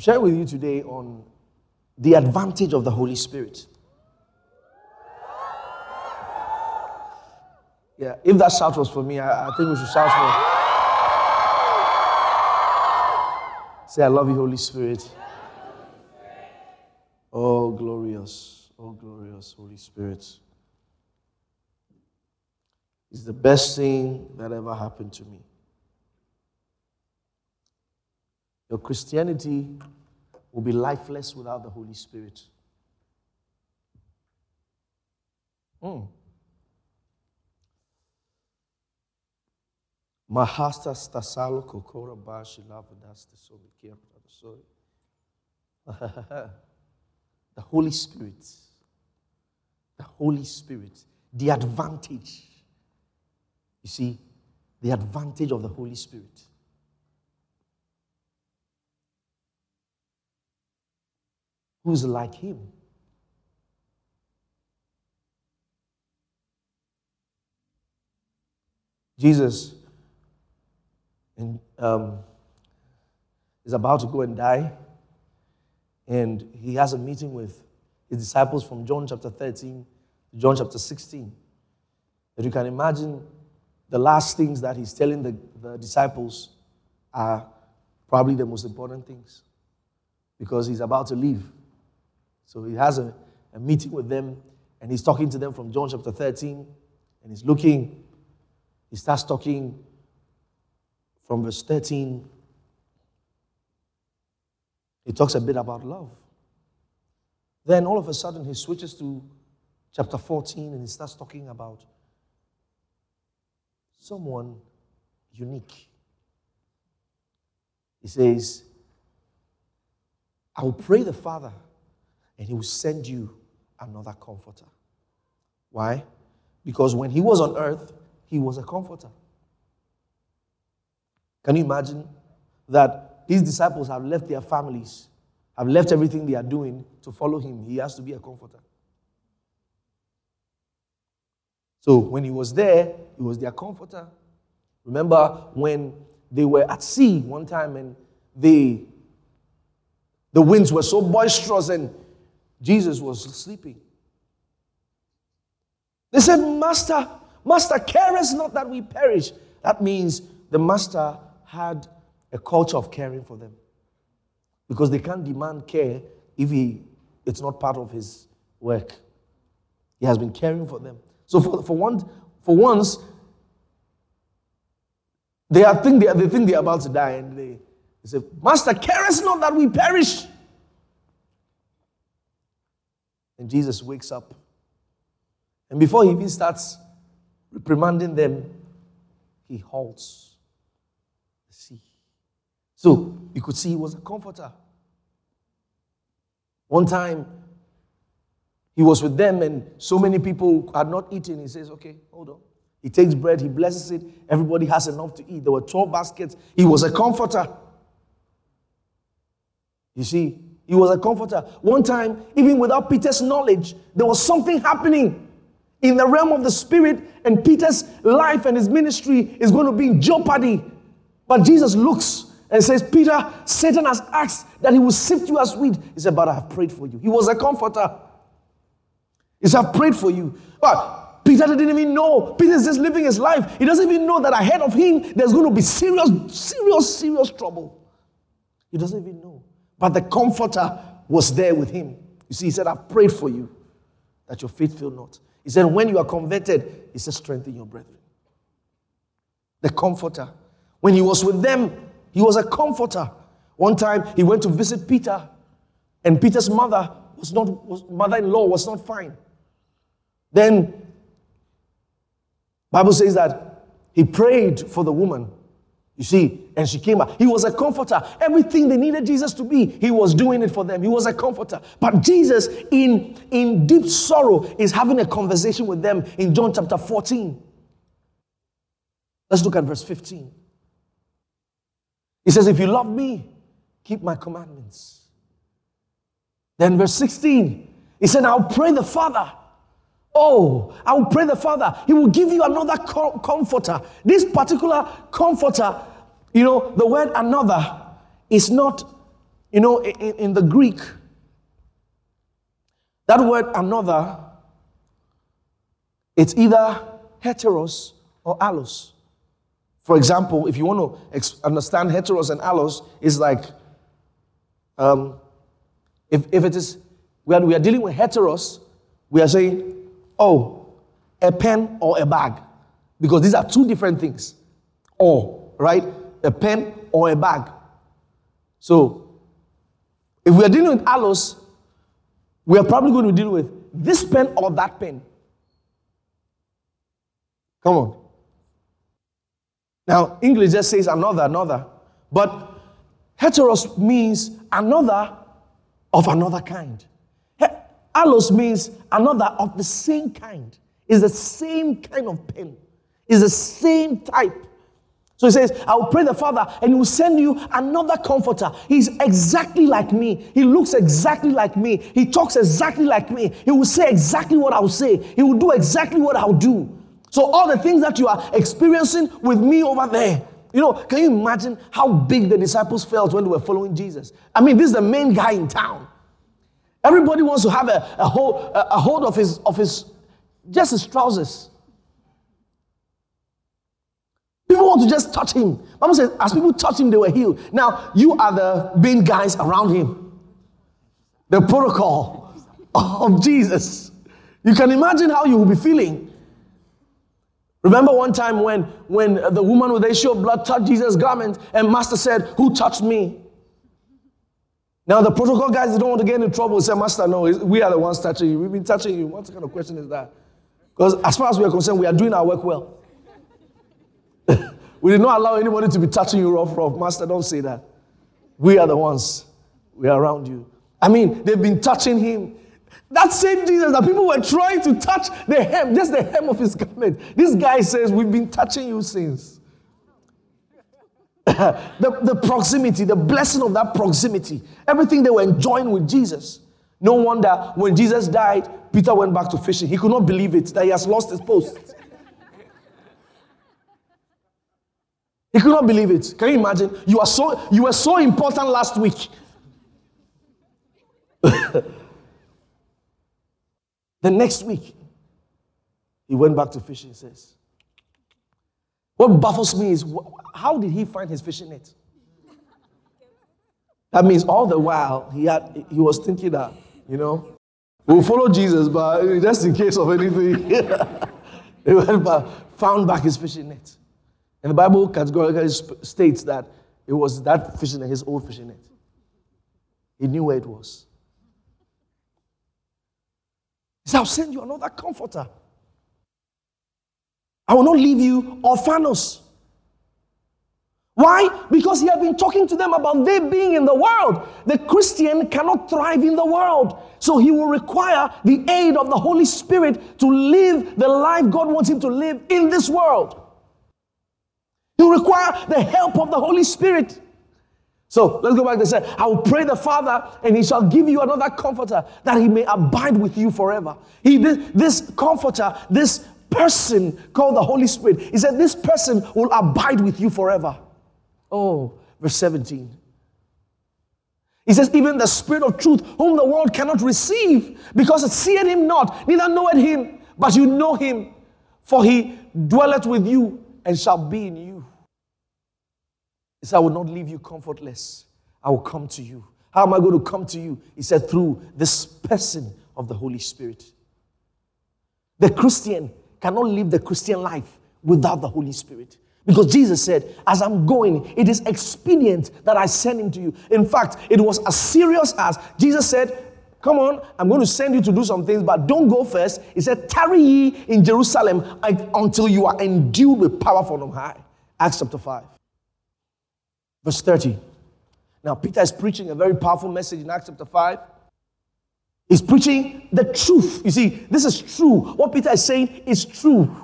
sharing with you today on the advantage of the Holy Spirit. Yeah, if that shout was for me, I, I think we should shout for. Say, I love you, Holy Spirit. Oh, glorious, oh, glorious Holy Spirit. It's the best thing that ever happened to me. Your Christianity will be lifeless without the Holy Spirit. Mm. Mahasta stasalo kokora bashi lavadaste sobikia The Holy Spirit. The Holy Spirit. The advantage. You see, the advantage of the Holy Spirit. Who's like him? Jesus um, is about to go and die, and he has a meeting with his disciples from John chapter 13 to John chapter 16. That you can imagine the last things that he's telling the, the disciples are probably the most important things because he's about to leave. So he has a, a meeting with them and he's talking to them from John chapter 13 and he's looking, he starts talking from verse 13. He talks a bit about love. Then all of a sudden he switches to chapter 14 and he starts talking about someone unique. He says, I will pray the Father, and he will send you another comforter. Why? Because when he was on earth, he was a comforter. Can you imagine that his disciples have left their families, have left everything they are doing to follow him? He has to be a comforter. So when he was there, he was their comforter. Remember when they were at sea one time and they, the winds were so boisterous and Jesus was sleeping. They said, Master, Master, care us not that we perish. That means the master had a culture of caring for them. Because they can't demand care if he, it's not part of his work. He has been caring for them. So for, for, one, for once, they, are think they, are, they think they're about to die and they, they say, Master, care us not that we perish. And Jesus wakes up. And before he even starts reprimanding them, he halts the sea. So you could see he was a comforter. One time, he was with them, and so many people had not eaten. He says, Okay, hold on. He takes bread, he blesses it. Everybody has enough to eat. There were 12 baskets. He was a comforter. You see, he was a comforter. One time, even without Peter's knowledge, there was something happening in the realm of the spirit, and Peter's life and his ministry is going to be in jeopardy. But Jesus looks and says, Peter, Satan has asked that he will sift you as wheat. He said, But I have prayed for you. He was a comforter. He said, I've prayed for you. But Peter didn't even know. Peter's just living his life. He doesn't even know that ahead of him there's going to be serious, serious, serious trouble. He doesn't even know. But the comforter was there with him. You see, he said, I've prayed for you that your faith fail not. He said, when you are converted, he said, strengthen your brethren. The comforter. When he was with them, he was a comforter. One time he went to visit Peter, and Peter's mother was not, mother-in-law was not fine. Then Bible says that he prayed for the woman. You see, and she came out. He was a comforter. Everything they needed Jesus to be, he was doing it for them. He was a comforter. But Jesus, in, in deep sorrow, is having a conversation with them in John chapter 14. Let's look at verse 15. He says, If you love me, keep my commandments. Then verse 16, he said, I'll pray the Father Oh, I will pray the Father. He will give you another com- comforter. This particular comforter, you know, the word another is not You know, in, in the Greek, that word another, it's either heteros or allos. For example, if you want to understand heteros and allos, it's like um, if, if it is, we are, we are dealing with heteros, we are saying, oh, a pen or a bag. Because these are two different things. Or, right? A pen or a bag. So, if we are dealing with allos, we are probably going to deal with this pen or that pen. Come on. Now, English just says another, another. But heteros means another of another kind. Allos means another of the same kind. Is the same kind of pen. Is the same type. So he says, I will pray the Father and he will send you another comforter. He's exactly like me. He looks exactly like me. He talks exactly like me. He will say exactly what I'll say. He will do exactly what I'll do. So all the things that you are experiencing with me over there, you know, can you imagine how big the disciples felt when they were following Jesus? I mean, this is the main guy in town. Everybody wants to have a, a, hold, a, a hold of his, of his, just his trousers. People want to just touch him. Bible says, as people touch him, they were healed. Now, you are the main guys around him. The protocol of Jesus. You can imagine how you will be feeling. Remember one time when, when the woman with the issue of blood touched Jesus' garment, and Master said, Who touched me? Now, the protocol guys, don't want to get into trouble. Say, Master, no, we are the ones touching you. We've been touching you. What kind of question is that? Because as far as we are concerned, we are doing our work well. we did not allow anybody to be touching you rough, rough. Master, don't say that. We are the ones. We are around you. I mean, they've been touching him. That same Jesus that people were trying to touch the hem, just the hem of his garment. This guy says, We've been touching you since. The, the proximity, the blessing of that proximity, everything they were enjoying with Jesus. No wonder when Jesus died, Peter went back to fishing. He could not believe it that he has lost his post. He could not believe it. Can you imagine? You are so you were so important last week. the next week, he went back to fishing, says. What baffles me is how did he find his fishing net? That means all the while he had he was thinking that, you know, we'll follow Jesus, but just in case of anything, he went back, found back his fishing net. And the Bible categorically states that it was that fishing net, his old fishing net. He knew where it was. He said, I'll send you another comforter. I will not leave you orphanos. Why? Because he had been talking to them about they being in the world. The Christian cannot thrive in the world. So he will require the aid of the Holy Spirit to live the life God wants him to live in this world. You require the help of the Holy Spirit. So let's go back to say, I will pray the Father, and He shall give you another comforter that He may abide with you forever. He, this comforter, this person called the Holy Spirit, He said, This person will abide with you forever. Oh, verse 17. He says, Even the Spirit of truth, whom the world cannot receive, because it seeth him not, neither knoweth him, but you know him, for he dwelleth with you and shall be in you. He said, I will not leave you comfortless. I will come to you. How am I going to come to you? He said, through this person of the Holy Spirit. The Christian cannot live the Christian life without the Holy Spirit. Because Jesus said, As I'm going, it is expedient that I send him to you. In fact, it was as serious as Jesus said, Come on, I'm going to send you to do some things, but don't go first. He said, Tarry ye in Jerusalem until you are endued with power from on high. Acts chapter 5. Verse 30. Now, Peter is preaching a very powerful message in Acts chapter 5. He's preaching the truth. You see, this is true. What Peter is saying is true.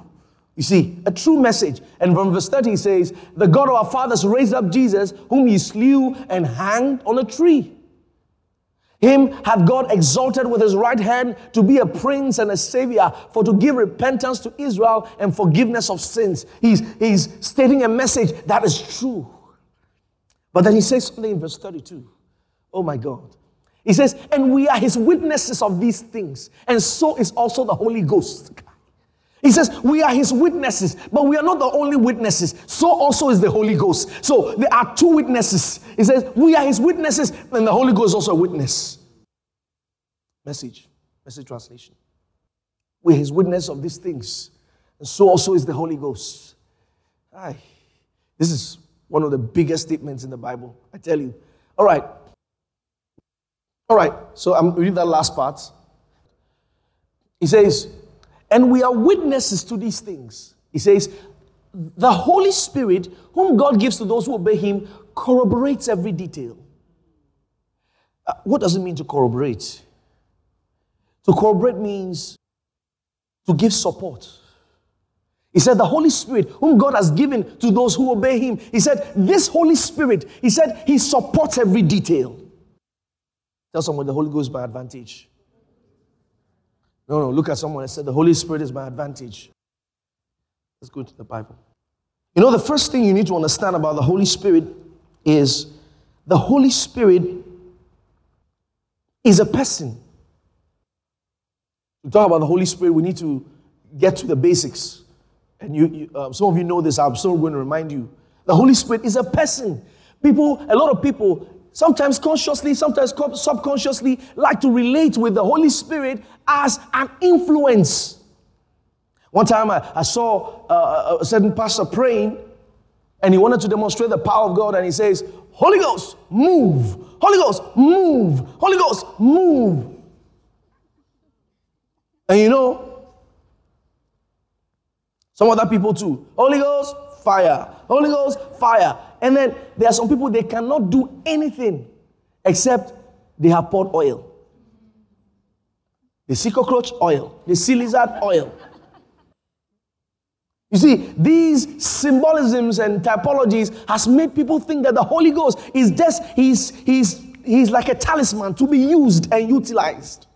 You see, a true message. And from verse 30 he says, The God of our fathers raised up Jesus, whom he slew and hanged on a tree. Him hath God exalted with his right hand to be a prince and a savior, for to give repentance to Israel and forgiveness of sins. He's, he's stating a message that is true. But then he says something in verse 32. Oh my God. He says, and we are his witnesses of these things, and so is also the Holy Ghost. He says, We are his witnesses, but we are not the only witnesses. So also is the Holy Ghost. So there are two witnesses. He says, We are his witnesses, and the Holy Ghost is also a witness. Message, message translation. We're his witness of these things, and so also is the Holy Ghost. Aye. This is one of the biggest statements in the Bible, I tell you. All right. All right, so I'm reading that last part. He says, and we are witnesses to these things. He says, the Holy Spirit, whom God gives to those who obey Him, corroborates every detail. Uh, what does it mean to corroborate? To corroborate means to give support. He said, The Holy Spirit, whom God has given to those who obey Him, He said, This Holy Spirit, He said, He supports every detail. Tell someone the Holy Ghost by advantage. No, no, look at someone and say, The Holy Spirit is my advantage. Let's go to the Bible. You know, the first thing you need to understand about the Holy Spirit is the Holy Spirit is a person. To talk about the Holy Spirit, we need to get to the basics. And you, you uh, some of you know this, I'm still going to remind you. The Holy Spirit is a person. People, a lot of people sometimes consciously, sometimes subconsciously, like to relate with the Holy Spirit as an influence. One time I, I saw uh, a certain pastor praying and he wanted to demonstrate the power of God and he says, Holy Ghost, move. Holy Ghost, move. Holy Ghost, move. And you know, some other people too. Holy Ghost, fire. Holy Ghost, fire. And then there are some people, they cannot do anything except they have poured oil. They see cockroach oil, they see lizard oil. You see, these symbolisms and typologies has made people think that the Holy Ghost is just he's he's he's like a talisman to be used and utilized.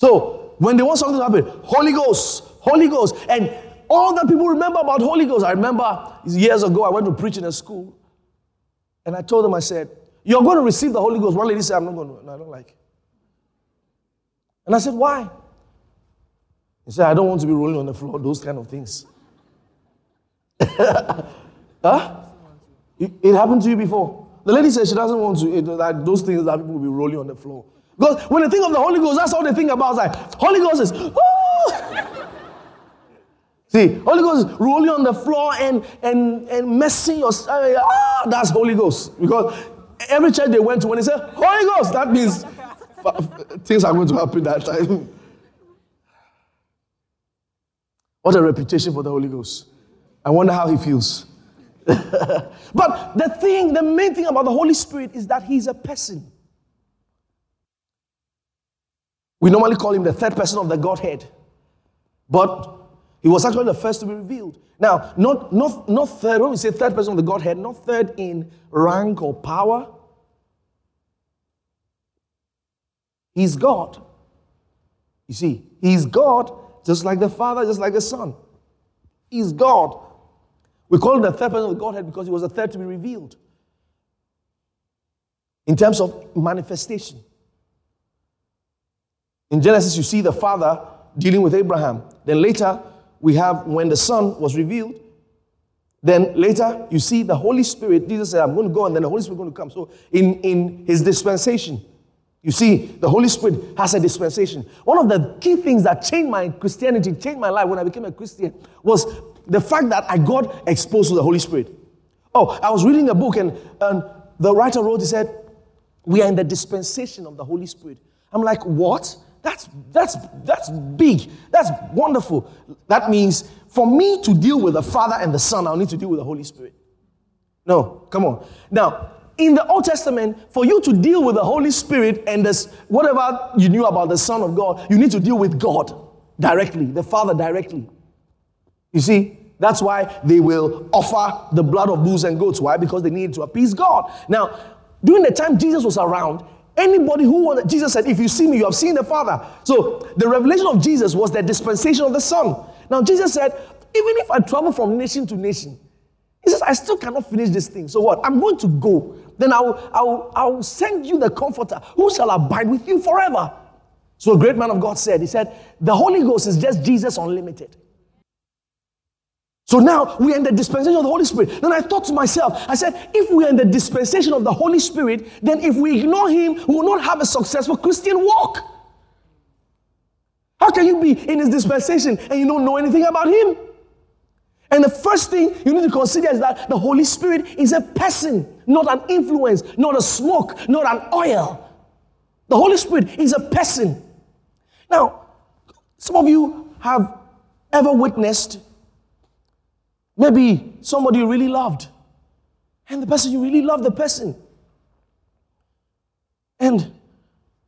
So when they want something to happen, Holy Ghost, Holy Ghost, and all that people remember about Holy Ghost. I remember years ago, I went to preach in a school, and I told them, I said, You're going to receive the Holy Ghost. One lady said, I'm not going to. I don't like it. And I said, Why? He said, I don't want to be rolling on the floor, those kind of things. huh? It, it, happened to you before. The lady said she doesn't want to, it, like those things that people will be rolling on the floor. Because when they think of the Holy Ghost, that's all they think about. It's like, Holy Ghost is, See, Holy Ghost rolling on the floor and and and messing your ah, that's Holy Ghost. Because every church they went to, when they say Holy Ghost, that means things are going to happen that time. What a reputation for the Holy Ghost. I wonder how he feels. but the thing, the main thing about the Holy Spirit is that he's a person. We normally call him the third person of the Godhead. But he was actually the first to be revealed. Now, not, not, not third, when we say third person of the Godhead, not third in rank or power. He's God. You see, He's God just like the Father, just like the Son. He's God. We call him the third person of the Godhead because he was the third to be revealed. In terms of manifestation. In Genesis, you see the Father dealing with Abraham. Then later, we have when the Son was revealed. Then later, you see the Holy Spirit. Jesus said, I'm going to go, and then the Holy Spirit is going to come. So, in, in his dispensation, you see, the Holy Spirit has a dispensation. One of the key things that changed my Christianity, changed my life when I became a Christian, was the fact that I got exposed to the Holy Spirit. Oh, I was reading a book, and, and the writer wrote, he said, We are in the dispensation of the Holy Spirit. I'm like, What? That's, that's, that's big. That's wonderful. That means for me to deal with the Father and the Son, I'll need to deal with the Holy Spirit. No, come on. Now, in the Old Testament, for you to deal with the Holy Spirit and this, whatever you knew about the Son of God, you need to deal with God directly, the Father directly. You see, that's why they will offer the blood of bulls and goats. Why? Because they need to appease God. Now, during the time Jesus was around, Anybody who wanted, Jesus said, if you see me, you have seen the Father. So the revelation of Jesus was the dispensation of the Son. Now, Jesus said, even if I travel from nation to nation, He says, I still cannot finish this thing. So what? I'm going to go. Then I'll, I'll, I'll send you the comforter who shall abide with you forever. So a great man of God said, He said, the Holy Ghost is just Jesus unlimited. So now we are in the dispensation of the Holy Spirit. Then I thought to myself, I said, if we are in the dispensation of the Holy Spirit, then if we ignore Him, we will not have a successful Christian walk. How can you be in His dispensation and you don't know anything about Him? And the first thing you need to consider is that the Holy Spirit is a person, not an influence, not a smoke, not an oil. The Holy Spirit is a person. Now, some of you have ever witnessed maybe somebody you really loved, and the person you really love the person, and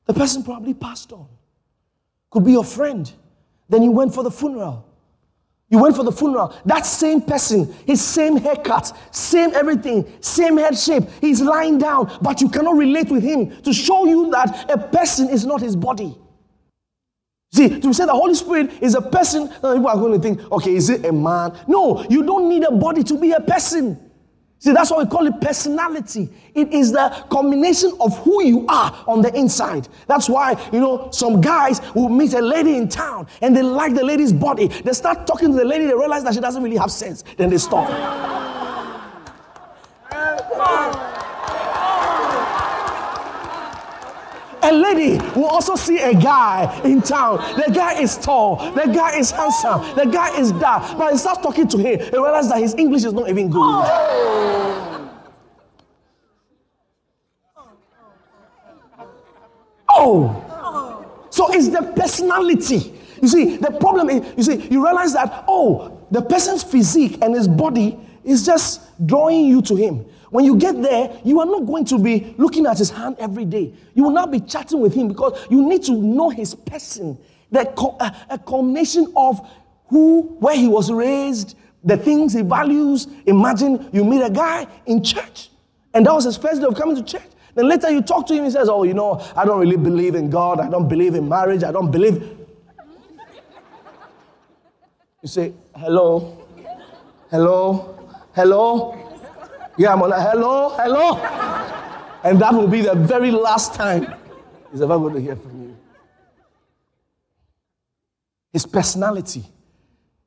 the person probably passed on. Could be your friend. Then you went for the funeral. You went for the funeral. That same person, his same haircut, same everything, same head shape, he's lying down, but you cannot relate with him to show you that a person is not his body. See, to say the Holy Spirit is a person, people are going to think, okay, is it a man? No, you don't need a body to be a person. See, that's why we call it personality. It is the combination of who you are on the inside. That's why, you know, some guys will meet a lady in town and they like the lady's body. They start talking to the lady, they realize that she doesn't really have sense. Then they stop. A lady will also see a guy in town. The guy is tall, the guy is handsome, the guy is dark. But he starts talking to him, he realizes that his English is not even good. Oh! So it's the personality. You see, the problem is, you see, you realize that, oh, the person's physique and his body is just drawing you to him. When you get there, you are not going to be looking at his hand every day. You will not be chatting with him because you need to know his person. The uh, a, a combination of who, where he was raised, the things he values. Imagine you meet a guy in church, and that was his first day of coming to church. Then later you talk to him, he says, Oh, you know, I don't really believe in God. I don't believe in marriage. I don't believe. You say, Hello, hello, hello. Yeah, I'm on hello, hello. And that will be the very last time he's ever going to hear from you. His personality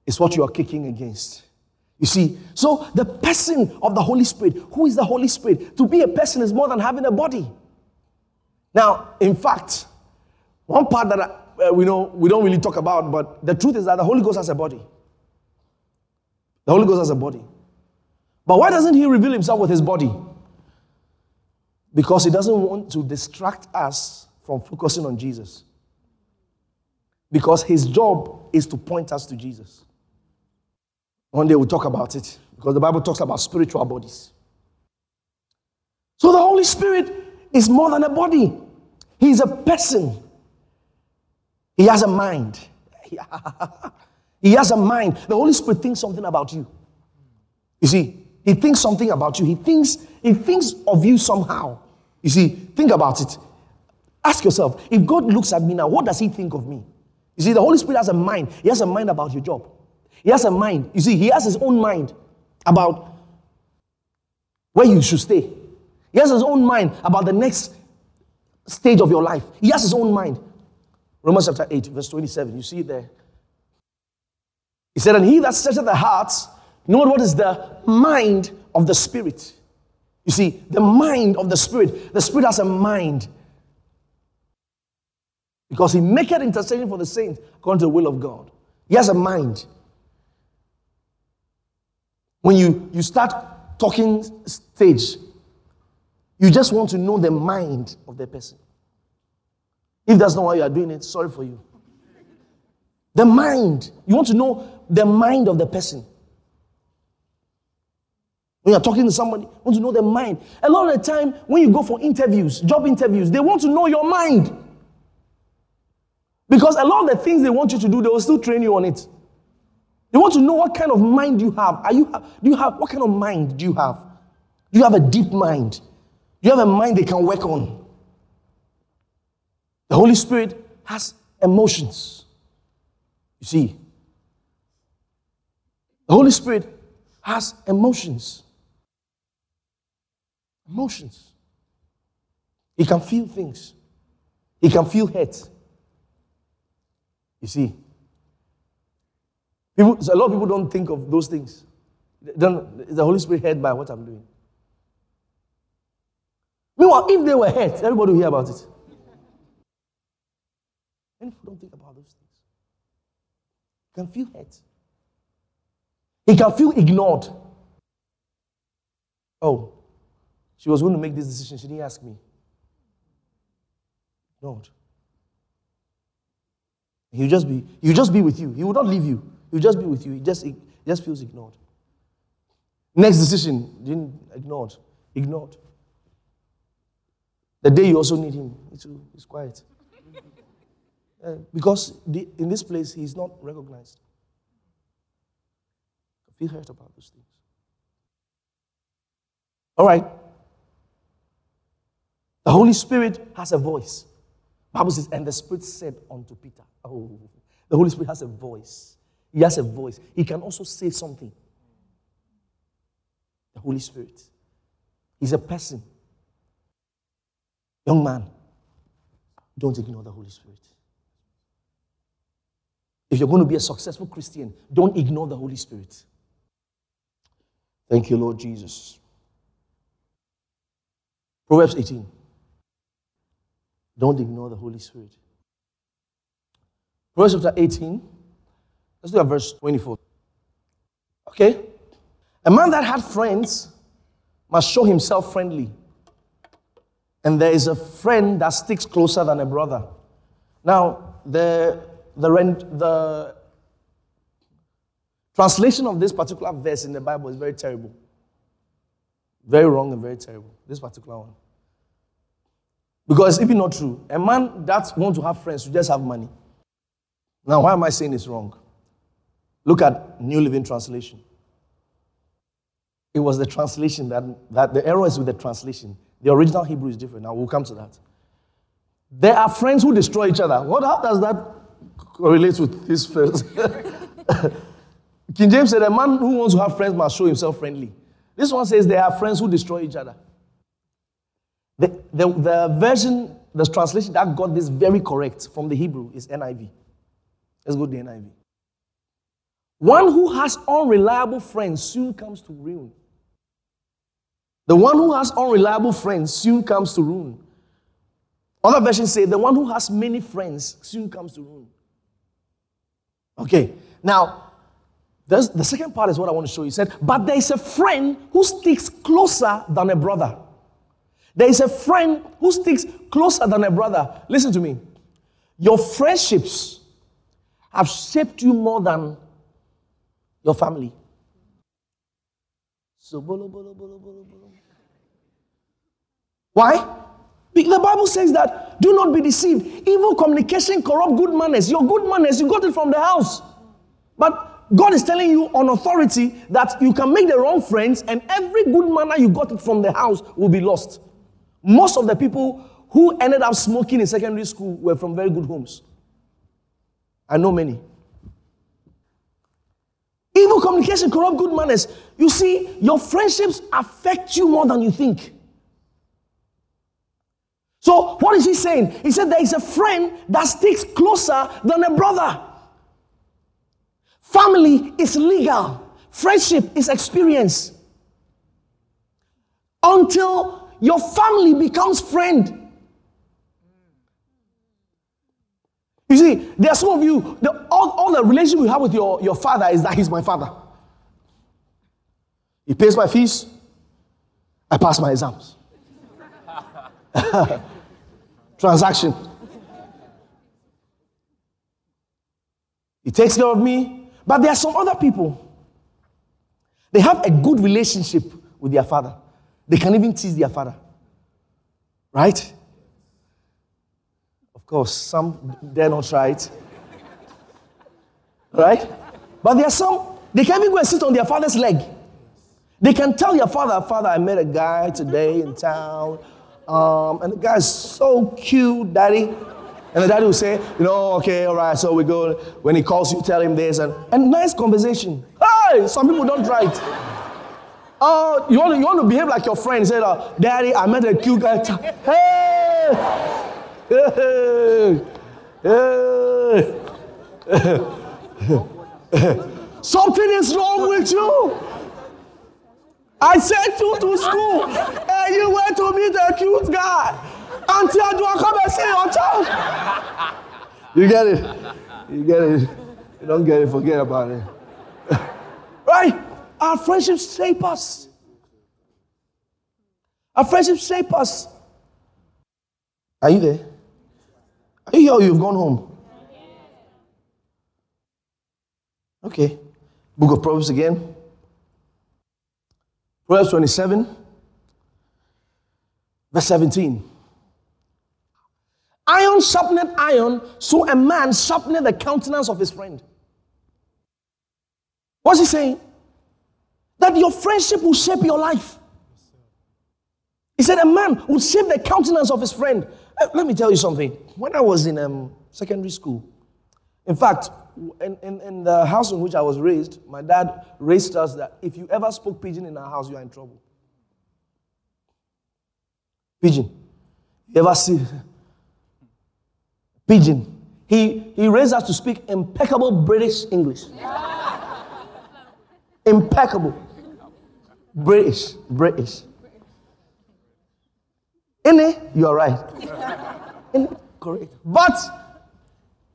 is what you are kicking against. You see, so the person of the Holy Spirit, who is the Holy Spirit? To be a person is more than having a body. Now, in fact, one part that I, uh, we know we don't really talk about, but the truth is that the Holy Ghost has a body. The Holy Ghost has a body. But why doesn't he reveal himself with his body? Because he doesn't want to distract us from focusing on Jesus. Because his job is to point us to Jesus. One day we'll talk about it because the Bible talks about spiritual bodies. So the Holy Spirit is more than a body, He's a person. He has a mind. he has a mind. The Holy Spirit thinks something about you. You see, he thinks something about you. He thinks, he thinks of you somehow. You see, think about it. Ask yourself, if God looks at me now, what does he think of me? You see, the Holy Spirit has a mind. He has a mind about your job. He has a mind. You see, he has his own mind about where you should stay. He has his own mind about the next stage of your life. He has his own mind. Romans chapter 8, verse 27. You see it there. He said, And he that searcheth the hearts Note what is the mind of the Spirit. You see, the mind of the Spirit. The Spirit has a mind. Because he maketh intercession for the saints according to the will of God. He has a mind. When you, you start talking stage, you just want to know the mind of the person. If that's not why you are doing it, sorry for you. The mind. You want to know the mind of the person. When you're talking to somebody, want to know their mind. A lot of the time, when you go for interviews, job interviews, they want to know your mind. Because a lot of the things they want you to do, they will still train you on it. They want to know what kind of mind you have. Are you do you have what kind of mind do you have? Do you have a deep mind? Do you have a mind they can work on? The Holy Spirit has emotions. You see, the Holy Spirit has emotions. Emotions. He can feel things. He can feel hurt. You see, people, a lot of people don't think of those things. Don't, the Holy Spirit hurt by what I'm doing. Meanwhile, if they were hurt, everybody will hear about it. And people don't think about those things. He can feel hurt. He can feel ignored. Oh, she was going to make this decision. She didn't ask me. Ignored. He'll just be, he'll just be with you. He will not leave you. He'll just be with you. He just, he just feels ignored. Next decision, didn't ignored. Ignored. The day you also need him, it's quiet. Uh, because the, in this place, he's not recognized. Feel hurt about those things. All right. The Holy Spirit has a voice. Bible says, and the Spirit said unto Peter, Oh, the Holy Spirit has a voice. He has a voice. He can also say something. The Holy Spirit. He's a person. Young man, don't ignore the Holy Spirit. If you're going to be a successful Christian, don't ignore the Holy Spirit. Thank you, Lord Jesus. Proverbs 18. Don't ignore the Holy Spirit. Proverbs chapter 18. Let's do at verse 24. Okay. A man that had friends must show himself friendly. And there is a friend that sticks closer than a brother. Now, the, the, the translation of this particular verse in the Bible is very terrible. Very wrong and very terrible. This particular one. Because if it's not true, a man that wants to have friends should just have money. Now, why am I saying it's wrong? Look at New Living Translation. It was the translation that, that the error is with the translation. The original Hebrew is different. Now we'll come to that. There are friends who destroy each other. What how does that correlate with this verse? King James said, A man who wants to have friends must show himself friendly. This one says there are friends who destroy each other. The, the, the version, the translation that got this very correct from the Hebrew is NIV. Let's go to the NIV. One who has unreliable friends soon comes to ruin. The one who has unreliable friends soon comes to ruin. Other versions say the one who has many friends soon comes to ruin. Okay, now the second part is what I want to show you. Said, but there is a friend who sticks closer than a brother. There is a friend who sticks closer than a brother. Listen to me. Your friendships have shaped you more than your family. So, bolo, bolo, bolo, bolo, bolo. Why? The Bible says that do not be deceived. Evil communication corrupt good manners. Your good manners, you got it from the house. But God is telling you on authority that you can make the wrong friends, and every good manner you got it from the house will be lost. Most of the people who ended up smoking in secondary school were from very good homes. I know many. Evil communication, corrupt good manners. You see, your friendships affect you more than you think. So, what is he saying? He said there is a friend that sticks closer than a brother. Family is legal, friendship is experience. Until your family becomes friend. You see, there are some of you, the, all, all the relationship you have with your, your father is that he's my father. He pays my fees, I pass my exams. Transaction. He takes care of me. But there are some other people. They have a good relationship with their father. They can even tease their father. Right? Of course, some dare not try it. Right? But there are some, they can even go and sit on their father's leg. They can tell their father, Father, I met a guy today in town, um, and the guy's so cute, daddy. And the daddy will say, you know, okay, all right, so we go. When he calls you, tell him this, and, and nice conversation. Hey, some people don't it. Oh, you want to, you want to behave like your friend. Say, uh, Daddy, I met a cute guy. Hey! Hey! Hey! Something is wrong with you. I sent you to school and you went to meet a cute guy. Auntie Adua, come and see your child. You get it? You get it? You don't get it, forget about it. right? Our friendships shape us. Our friendships shape us. Are you there? Are you here or you've gone home? Okay. Book of Proverbs again. Proverbs 27, verse 17. Iron sharpened iron, so a man sharpened the countenance of his friend. What's he saying? That your friendship will shape your life. He said a man will shape the countenance of his friend. Uh, let me tell you something. When I was in um, secondary school, in fact, in, in, in, the house in which I was raised, my dad raised us that if you ever spoke pidgin in our house, you are in trouble. Pidgin. You ever see? Pidgin. He, he raised us to speak impeccable British English. impeccable. British. British. In it, you are right. In it, correct. But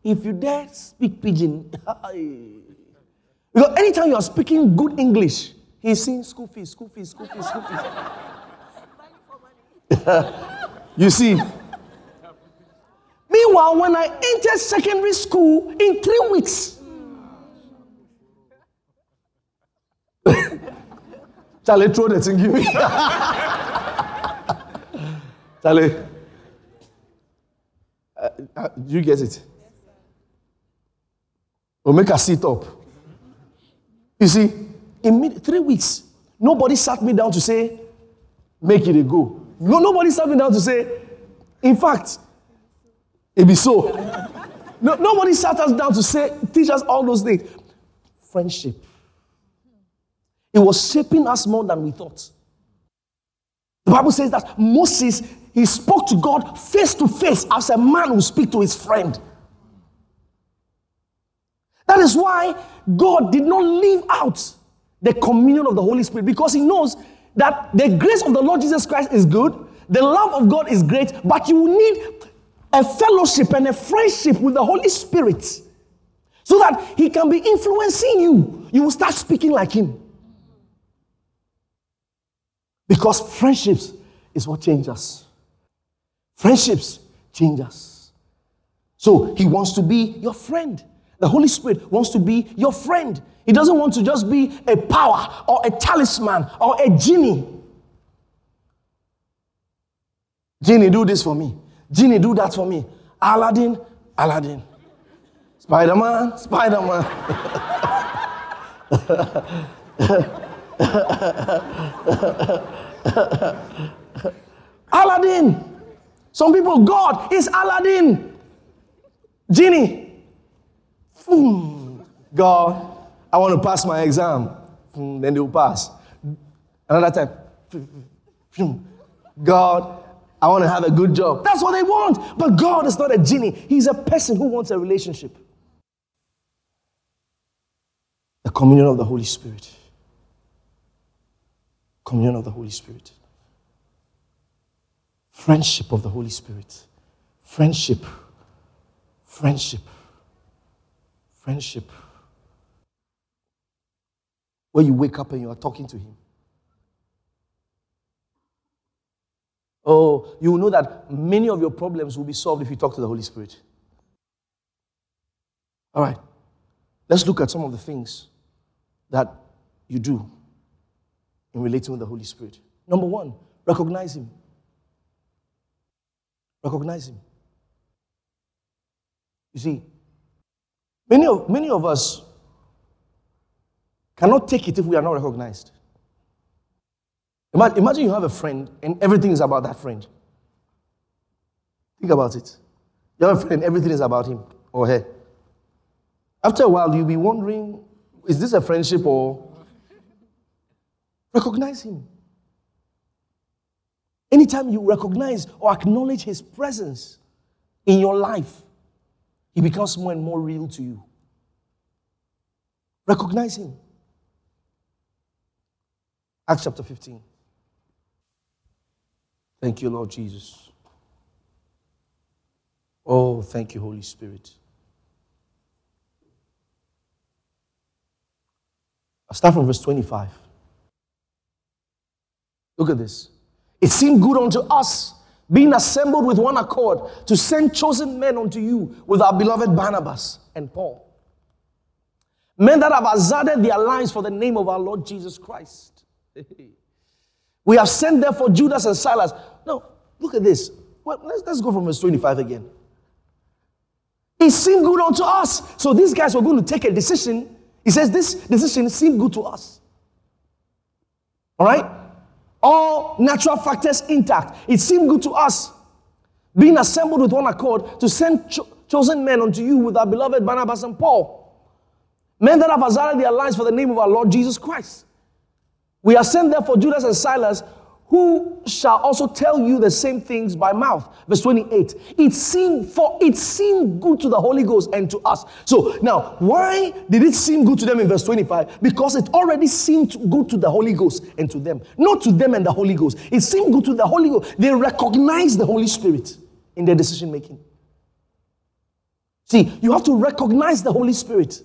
if you dare speak pidgin, because anytime you are speaking good English, he's saying school fees, school fees, school fees, school fees. you see. Meanwhile, when I entered secondary school in three weeks, Charlie, throw the thing, give me. Charlie, uh, uh, you get it? We'll make her sit up. You see, in mid- three weeks, nobody sat me down to say, make it a go. No, nobody sat me down to say, in fact, it be so. no, nobody sat us down to say, teach us all those things. Friendship. It was shaping us more than we thought. The Bible says that Moses, he spoke to God face to face as a man will speak to his friend. That is why God did not leave out the communion of the Holy Spirit because He knows that the grace of the Lord Jesus Christ is good, the love of God is great, but you will need a fellowship and a friendship with the Holy Spirit so that He can be influencing you. You will start speaking like Him. Because friendships is what changes. Friendships change us. So He wants to be your friend. The Holy Spirit wants to be your friend. He doesn't want to just be a power or a talisman or a genie. Genie, do this for me. Genie, do that for me. Aladdin, Aladdin. Spider Man, Spider Man. Aladdin. Some people, God is Aladdin. Genie, Boom. God, I want to pass my exam. Boom. Then they'll pass. Another time. Hmm. God, I want to have a good job. That's what they want. But God is not a genie, He's a person who wants a relationship. The communion of the Holy Spirit. Communion of the Holy Spirit. Friendship of the Holy Spirit. Friendship. Friendship. Friendship. Where you wake up and you are talking to Him. Oh, you know that many of your problems will be solved if you talk to the Holy Spirit. All right. Let's look at some of the things that you do in relating with the Holy Spirit. Number one, recognize Him. Recognize Him. You see, Many of, many of us cannot take it if we are not recognized. Imagine you have a friend and everything is about that friend. Think about it. You have a friend, everything is about him or her. After a while, you'll be wondering is this a friendship or recognize him? Anytime you recognize or acknowledge his presence in your life, he becomes more and more real to you. Recognize him. Acts chapter 15. Thank you, Lord Jesus. Oh, thank you, Holy Spirit. I'll start from verse 25. Look at this. It seemed good unto us, being assembled with one accord, to send chosen men unto you with our beloved Barnabas and Paul. Men that have hazarded their lives for the name of our Lord Jesus Christ. we have sent therefore Judas and Silas. Now, look at this. Well, let's, let's go from verse 25 again. It seemed good unto us. So these guys were going to take a decision. He says, This decision seemed good to us. All right? All natural factors intact. It seemed good to us, being assembled with one accord, to send cho- chosen men unto you with our beloved Barnabas and Paul. Men that have hazarded their lives for the name of our Lord Jesus Christ. We are sent therefore Judas and Silas, who shall also tell you the same things by mouth. Verse 28. It seemed for it seemed good to the Holy Ghost and to us. So now, why did it seem good to them in verse 25? Because it already seemed good to the Holy Ghost and to them. Not to them and the Holy Ghost. It seemed good to the Holy Ghost. They recognized the Holy Spirit in their decision making. See, you have to recognize the Holy Spirit.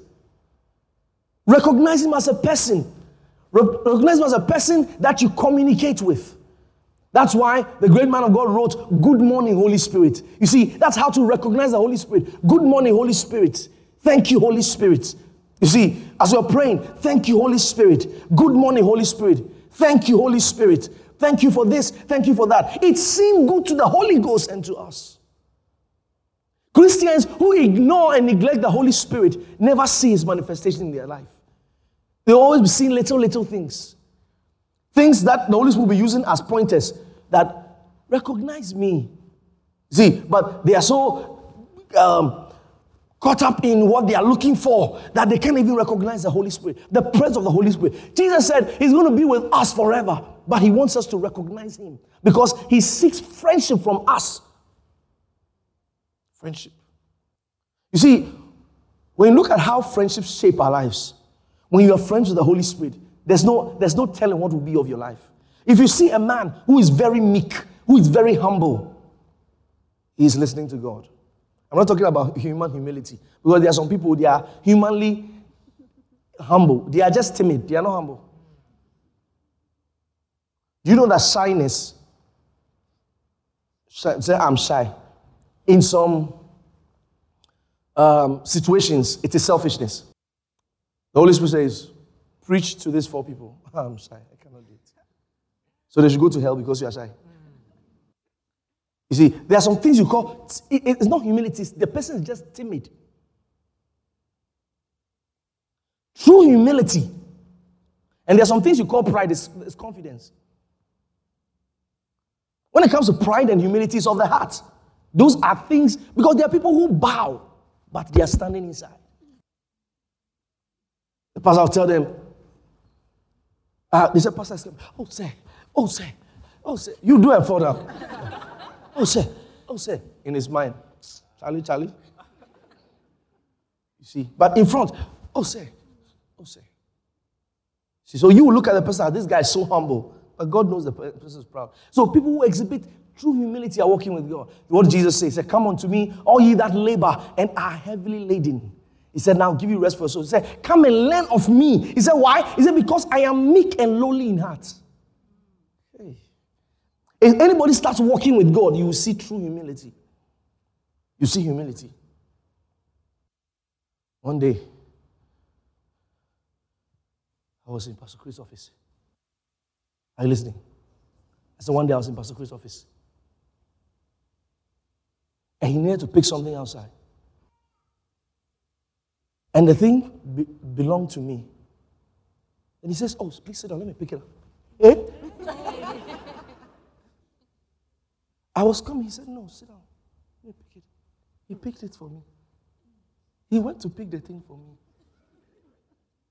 Recognize him as a person. Recognize him as a person that you communicate with. That's why the great man of God wrote, Good morning, Holy Spirit. You see, that's how to recognize the Holy Spirit. Good morning, Holy Spirit. Thank you, Holy Spirit. You see, as you're praying, thank you, Holy Spirit. Good morning, Holy Spirit. Thank you, Holy Spirit. Thank you for this. Thank you for that. It seemed good to the Holy Ghost and to us. Christians who ignore and neglect the Holy Spirit never see his manifestation in their life. They always be seeing little, little things. Things that the Holy Spirit will be using as pointers that recognize me. See, but they are so um, caught up in what they are looking for that they can't even recognize the Holy Spirit, the presence of the Holy Spirit. Jesus said He's going to be with us forever, but He wants us to recognize Him because He seeks friendship from us. Friendship. You see, when you look at how friendships shape our lives, when you are friends with the Holy Spirit, there's no, there's no telling what will be of your life. If you see a man who is very meek, who is very humble, he is listening to God. I'm not talking about human humility because there are some people they are humanly humble. They are just timid. They are not humble. Do you know that shyness? Say I'm shy. In some um, situations, it is selfishness. The Holy Spirit says, Preach to these four people. I'm shy. I cannot do it. So they should go to hell because you are shy. You see, there are some things you call, it's not humility, the person is just timid. True humility. And there are some things you call pride, it's, it's confidence. When it comes to pride and humility, it's of the heart. Those are things, because there are people who bow, but they are standing inside. Pastor will tell them, uh, they said, Pastor, oh, say, oh, say, oh, say, you do it for them. oh, say, oh, say, in his mind, Charlie, Charlie. You see, but in front, oh, say, oh, say. See, so you look at the person, this guy is so humble, but God knows the person is proud. So people who exhibit true humility are walking with God. What Jesus says, Come unto me, all ye that labor and are heavily laden he said, Now give you rest for your soul. He said, Come and learn of me. He said, Why? He said, Because I am meek and lowly in heart. Hey. If anybody starts walking with God, you will see true humility. You see humility. One day, I was in Pastor Chris' office. Are you listening? I said, one day I was in Pastor Chris' office. And he needed to pick something outside. And the thing be- belonged to me. And he says, Oh, please sit down, let me pick it up. Eh? I was coming. He said, No, sit down. Let me pick it. He picked it for me. He went to pick the thing for me.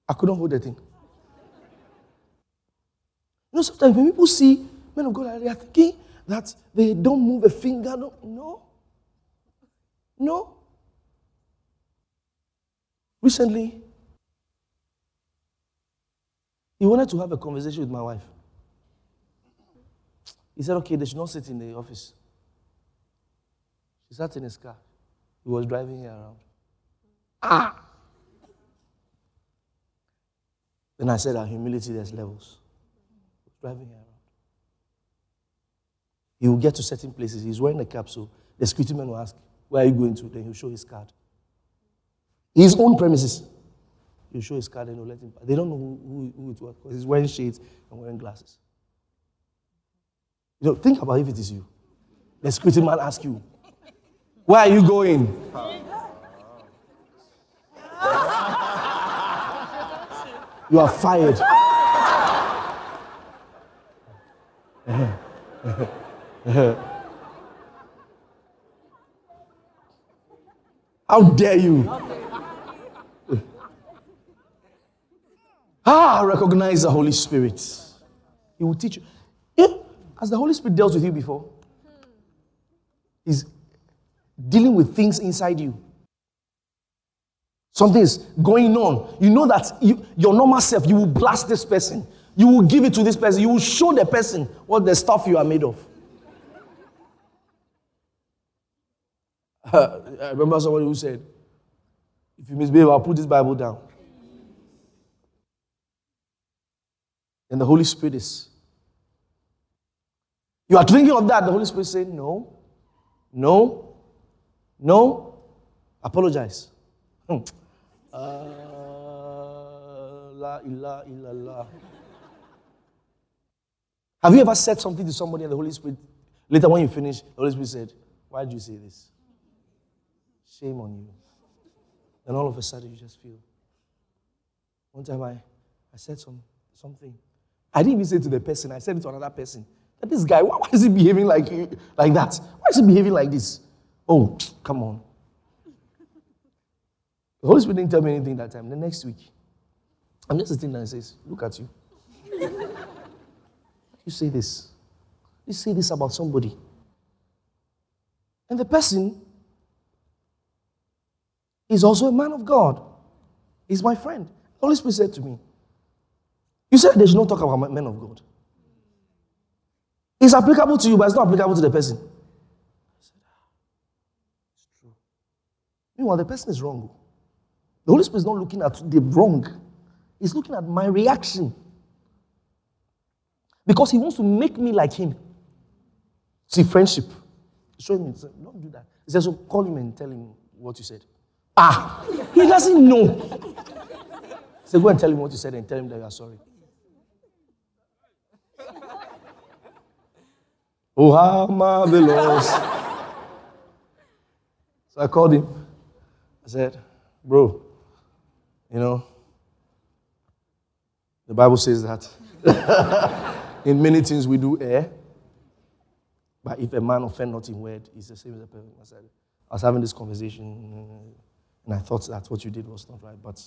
I couldn't hold the thing. You know, sometimes when people see men of God, they are thinking that they don't move a finger. No, no. No. Recently, he wanted to have a conversation with my wife. He said, okay, they should not sit in the office. She sat in his car. He was driving her around. Ah! Then I said, our humility, there's levels. Driving around. He will get to certain places. He's wearing a cap, so the security man will ask, Where are you going to? Then he'll show his card. His own premises. He'll show his card and he'll let him. They don't know who, who, who it was because he's wearing shades and wearing glasses. You know, think about if it is you. The security man asks you, Where are you going? You are fired. How dare you? Ah, recognize the Holy Spirit. He will teach you. Yeah, as the Holy Spirit dealt with you before, He's dealing with things inside you. Something is going on. You know that you, your normal self, you will blast this person. You will give it to this person. You will show the person what the stuff you are made of. I remember someone who said, If you misbehave, I'll put this Bible down. And the Holy Spirit is. You are thinking of that. The Holy Spirit is saying, No, no, no, apologize. Hmm. Uh. Have you ever said something to somebody and the Holy Spirit, later when you finish, the Holy Spirit said, Why did you say this? Shame on you. And all of a sudden you just feel. One time I, I said some, something. I didn't even say to the person, I said it to another person. That this guy, why, why is he behaving like, like that? Why is he behaving like this? Oh, come on. The Holy Spirit didn't tell me anything that time. The next week, I'm just sitting there and says, Look at you. you say this. You say this about somebody. And the person is also a man of God. He's my friend. The Holy Spirit said to me, You said they should not talk about men of God. It's applicable to you, but it's not applicable to the person. Meanwhile, the person is wrong. The Holy Spirit is not looking at the wrong, He's looking at my reaction. Because He wants to make me like Him. See, friendship. Show him, don't do that. He says, so call him and tell him what you said. Ah, he doesn't know. So go and tell him what you said and tell him that you are sorry. Oh, how marvelous. So I called him. I said, Bro, you know, the Bible says that in many things we do err. But if a man offend not in word, he's the same as a person. I was having this conversation, and I thought that what you did was not right, but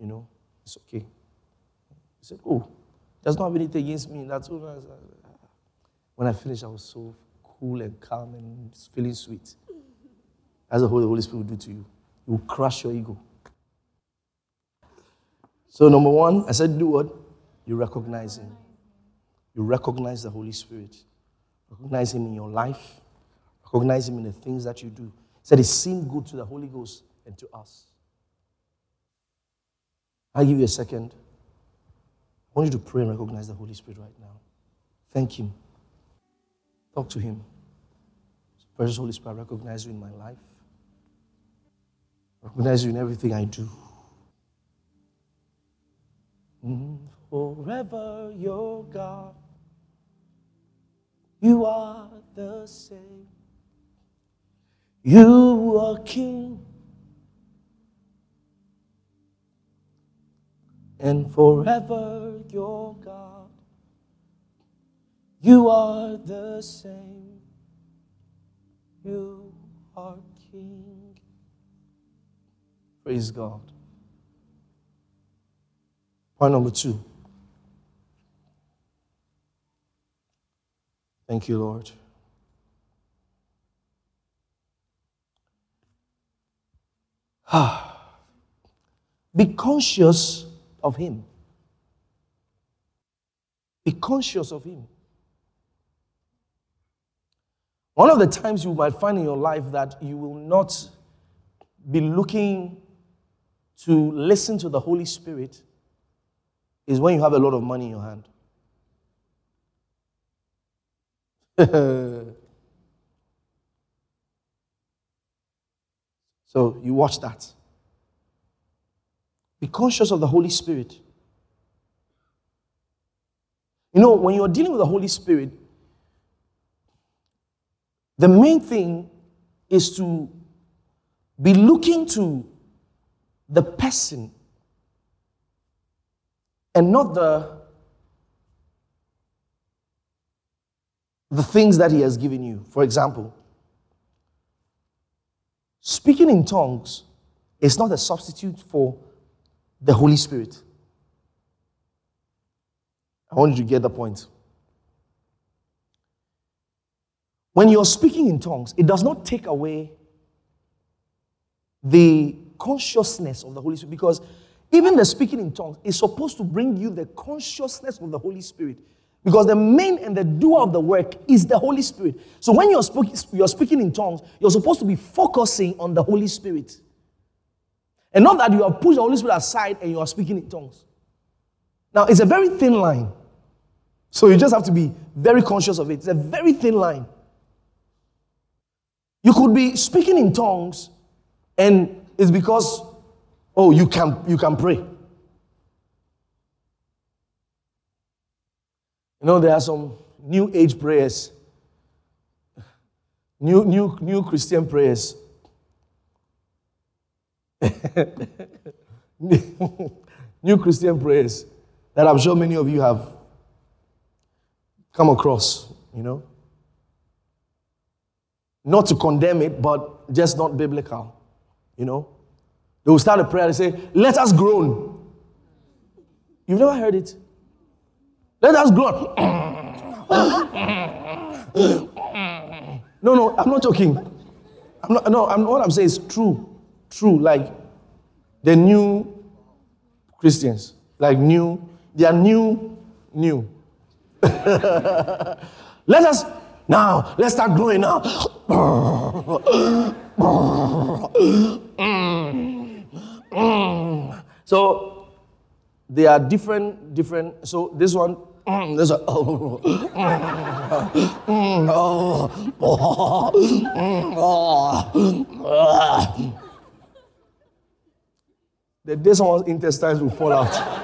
you know, it's okay. He said, Oh, there's not anything against me. That's all. When I finished, I was so cool and calm and feeling sweet. That's what the Holy Spirit will do to you. It will crush your ego. So, number one, I said, do what? You recognize Him. You recognize the Holy Spirit. Recognize Him in your life. Recognize Him in the things that you do. He said it seemed good to the Holy Ghost and to us. I'll give you a second. I want you to pray and recognize the Holy Spirit right now. Thank Him. Talk to Him. Precious Holy Spirit, I recognize you in my life. I recognize you in everything I do. Mm, forever your God. You are the same. You are King. And forever your God. You are the same. You are King. Praise God. Point number two. Thank you, Lord. Ah. Be conscious of Him. Be conscious of Him. One of the times you might find in your life that you will not be looking to listen to the Holy Spirit is when you have a lot of money in your hand. so you watch that. Be conscious of the Holy Spirit. You know, when you're dealing with the Holy Spirit, the main thing is to be looking to the person and not the the things that he has given you. For example, speaking in tongues is not a substitute for the Holy Spirit. I want you to get the point. When you're speaking in tongues, it does not take away the consciousness of the Holy Spirit because even the speaking in tongues is supposed to bring you the consciousness of the Holy Spirit. Because the main and the doer of the work is the Holy Spirit. So when you're, you're speaking in tongues, you're supposed to be focusing on the Holy Spirit. And not that you have pushed the Holy Spirit aside and you are speaking in tongues. Now, it's a very thin line. So you just have to be very conscious of it. It's a very thin line. You could be speaking in tongues and it's because, oh, you can, you can pray. You know, there are some new age prayers, new, new, new Christian prayers. new Christian prayers that I'm sure many of you have come across, you know. Not to condemn it, but just not biblical, you know. They will start a prayer and say, Let us groan. You've never heard it? Let us groan. no, no, I'm not joking. I'm not, no, I'm, what I'm saying is true. True. Like the new Christians. Like new. They are new, new. Let us now, let's start growing now. so they are different, different. So this one, this one. The day someone's intestines will fall out.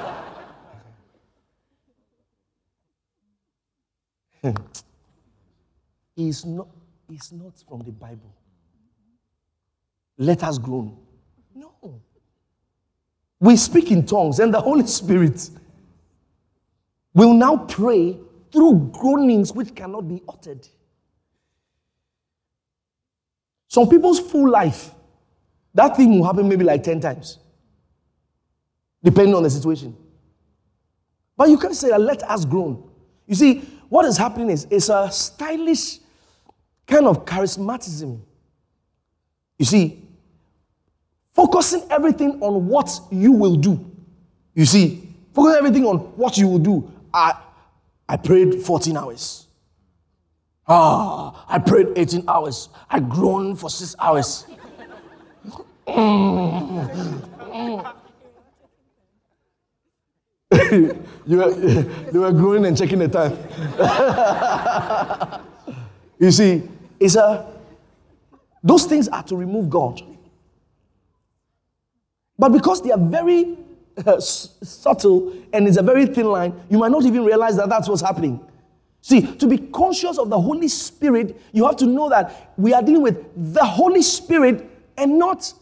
Is not, is not from the Bible. Let us groan. No. We speak in tongues, and the Holy Spirit will now pray through groanings which cannot be uttered. Some people's full life, that thing will happen maybe like 10 times, depending on the situation. But you can't say, let us groan. You see, what is happening is it's a stylish kind of charismatism. You see, focusing everything on what you will do. You see, focusing everything on what you will do. I, I prayed 14 hours. Ah, I prayed 18 hours. I groaned for six hours. you, were, you were groaning and checking the time. you see, it's a, those things are to remove God. But because they are very uh, subtle and it's a very thin line, you might not even realize that that's what's happening. See, to be conscious of the Holy Spirit, you have to know that we are dealing with the Holy Spirit and not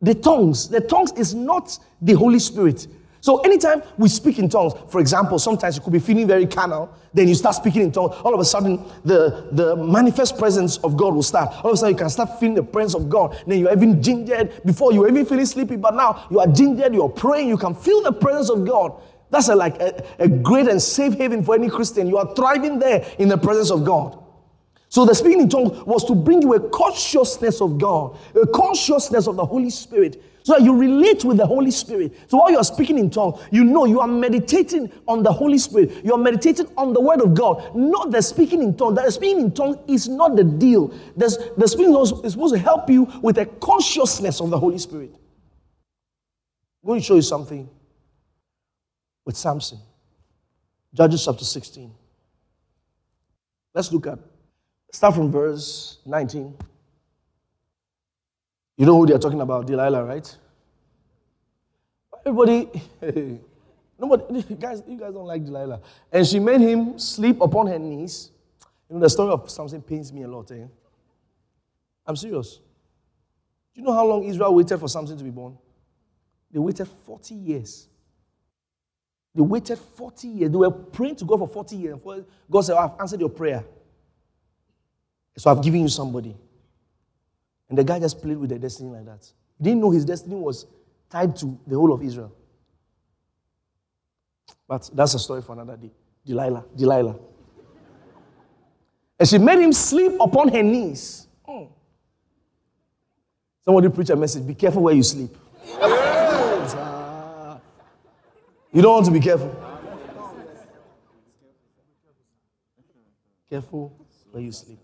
the tongues. The tongues is not the Holy Spirit. So anytime we speak in tongues, for example, sometimes you could be feeling very carnal, then you start speaking in tongues. All of a sudden, the, the manifest presence of God will start. All of a sudden, you can start feeling the presence of God. Then you're even gingered. Before you were even feeling sleepy, but now you are gingered, you're praying, you can feel the presence of God. That's a, like a, a great and safe haven for any Christian. You are thriving there in the presence of God. So the speaking in tongues was to bring you a consciousness of God, a consciousness of the Holy Spirit, so you relate with the Holy Spirit. So while you are speaking in tongues, you know you are meditating on the Holy Spirit. You are meditating on the Word of God, not the speaking in tongues. The speaking in tongues is not the deal. There's, the speaking in tongues is supposed to help you with a consciousness of the Holy Spirit. I'm going to show you something with Samson. Judges chapter 16. Let's look at, start from verse 19. You know who they're talking about, Delilah, right? Everybody, nobody, guys, you guys don't like Delilah. And she made him sleep upon her knees. You know, the story of Samson pains me a lot, eh? I'm serious. Do you know how long Israel waited for Samson to be born? They waited 40 years. They waited 40 years. They were praying to God for 40 years. God said, I've answered your prayer. So I've given you somebody. And the guy just played with their destiny like that. He didn't know his destiny was tied to the whole of Israel. But that's a story for another day. Delilah, Delilah. and she made him sleep upon her knees. Oh. Somebody preach a message be careful where you sleep. you don't want to be careful. Careful where you sleep.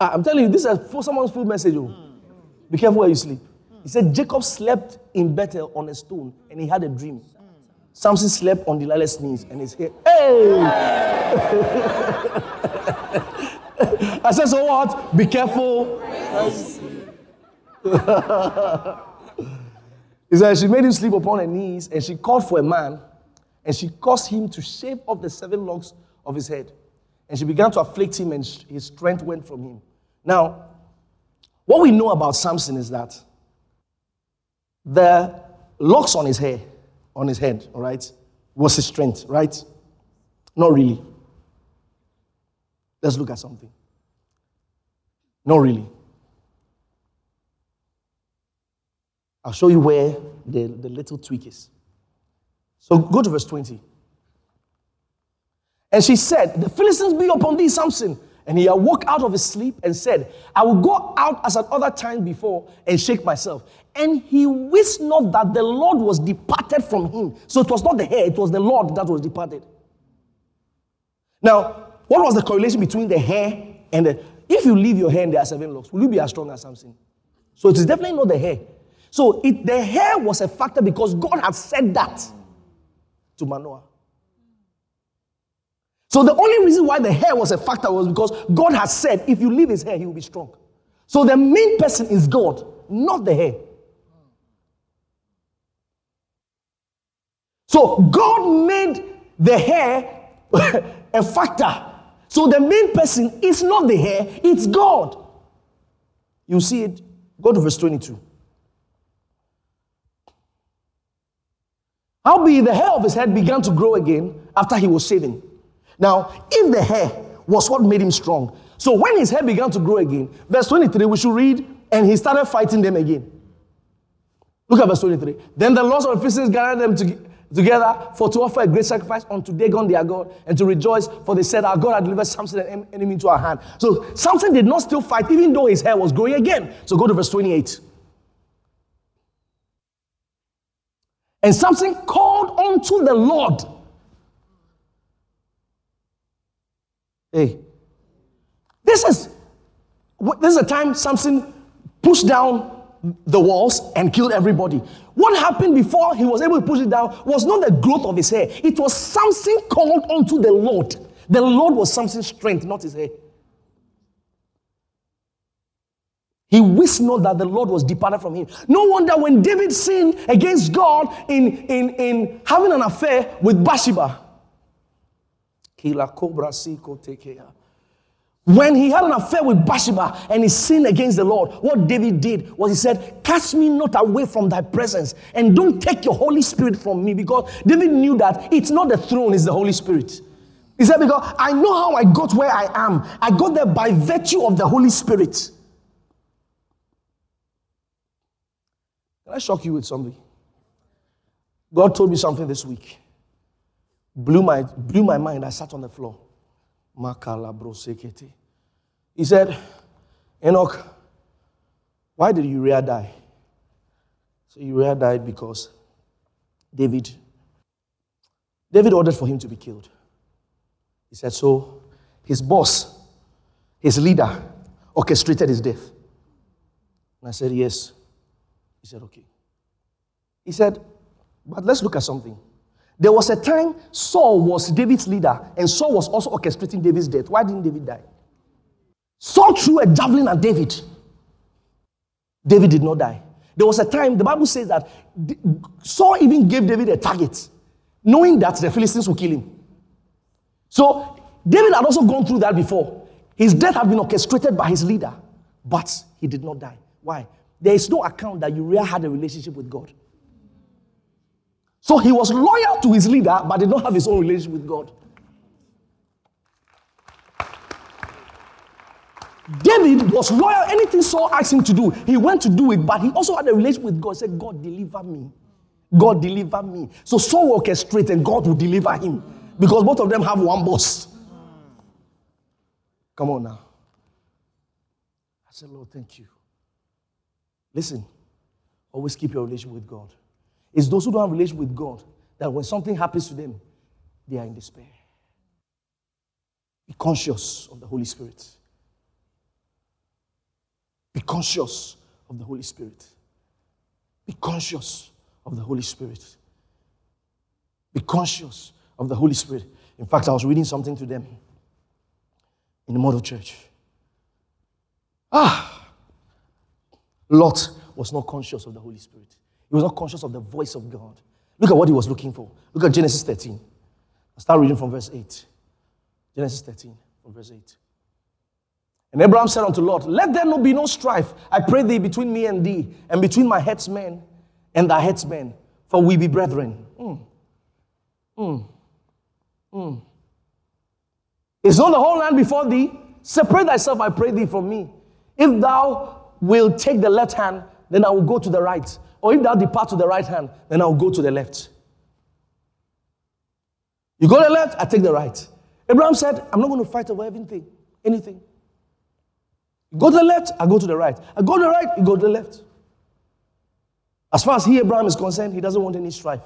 I'm telling you, this is for someone's full message. Oh. Mm. Be careful where you sleep. Mm. He said Jacob slept in Bethel on a stone and he had a dream. Mm. Samson slept on Delilah's knees and his head. Hey! I said, so what? Be careful. he said, she made him sleep upon her knees and she called for a man and she caused him to shave off the seven locks of his head. And she began to afflict him, and his strength went from him. Now, what we know about Samson is that the locks on his hair, on his head, all right, was his strength, right? Not really. Let's look at something. Not really. I'll show you where the, the little tweak is. So go to verse 20. And she said, The Philistines be upon thee, Samson. And he awoke out of his sleep and said, I will go out as at other time before and shake myself. And he wist not that the Lord was departed from him. So it was not the hair, it was the Lord that was departed. Now, what was the correlation between the hair and the. If you leave your hair and there are seven locks, will you be as strong as Samson? So it is definitely not the hair. So it, the hair was a factor because God had said that to Manoah. So the only reason why the hair was a factor was because God has said, if you leave his hair, he will be strong. So the main person is God, not the hair. So God made the hair a factor. So the main person is not the hair, it's God. You see it. Go to verse 22. Howbeit the hair of his head began to grow again after he was shaving. Now, if the hair was what made him strong, so when his hair began to grow again, verse 23, we should read, and he started fighting them again. Look at verse 23. Then the lords of Philistines gathered them to, together for to offer a great sacrifice unto Dagon their God and to rejoice, for they said, Our God had delivered Samson enemy into our hand. So Samson did not still fight, even though his hair was growing again. So go to verse 28. And Samson called unto the Lord Hey, this is this is a time Samson pushed down the walls and killed everybody. What happened before he was able to push it down was not the growth of his hair. It was Samson called unto the Lord. The Lord was Samson's strength, not his hair. He wished not that the Lord was departed from him. No wonder when David sinned against God in, in, in having an affair with Bathsheba, When he had an affair with Bathsheba and he sinned against the Lord, what David did was he said, Cast me not away from thy presence and don't take your Holy Spirit from me because David knew that it's not the throne, it's the Holy Spirit. He said, Because I know how I got where I am. I got there by virtue of the Holy Spirit. Can I shock you with something? God told me something this week. Blew my, blew my mind. I sat on the floor. He said, Enoch, why did Uriah die? So Uriah died because David, David ordered for him to be killed. He said, so his boss, his leader, orchestrated his death. And I said, yes. He said, okay. He said, but let's look at something. There was a time Saul was David's leader, and Saul was also orchestrating David's death. Why didn't David die? Saul threw a javelin at David. David did not die. There was a time, the Bible says that Saul even gave David a target, knowing that the Philistines would kill him. So David had also gone through that before. His death had been orchestrated by his leader, but he did not die. Why? There is no account that Uriah had a relationship with God. So he was loyal to his leader, but did not have his own relationship with God. David was loyal. Anything Saul asked him to do, he went to do it, but he also had a relationship with God. He said, God, deliver me. God, deliver me. So Saul orchestrated and God will deliver him because both of them have one boss. Come on now. I said, Lord, thank you. Listen, always keep your relationship with God. It's those who don't have a relationship with God that when something happens to them, they are in despair. Be conscious of the Holy Spirit. Be conscious of the Holy Spirit. Be conscious of the Holy Spirit. Be conscious of the Holy Spirit. In fact, I was reading something to them in the model church. Ah, Lot was not conscious of the Holy Spirit. He was not conscious of the voice of God. Look at what he was looking for. Look at Genesis 13. I'll start reading from verse 8. Genesis 13, from verse 8. And Abraham said unto Lot, Let there no be no strife, I pray thee, between me and thee, and between my headsmen and thy headsmen, for we be brethren. Mm. Mm. Mm. Is not the whole land before thee? Separate thyself, I pray thee, from me. If thou wilt take the left hand, then I will go to the right. Or if thou depart to the right hand, then I'll go to the left. You go to the left, I take the right. Abraham said, I'm not going to fight over anything. You go to the left, I go to the right. I go to the right, you go to the left. As far as he, Abraham, is concerned, he doesn't want any strife.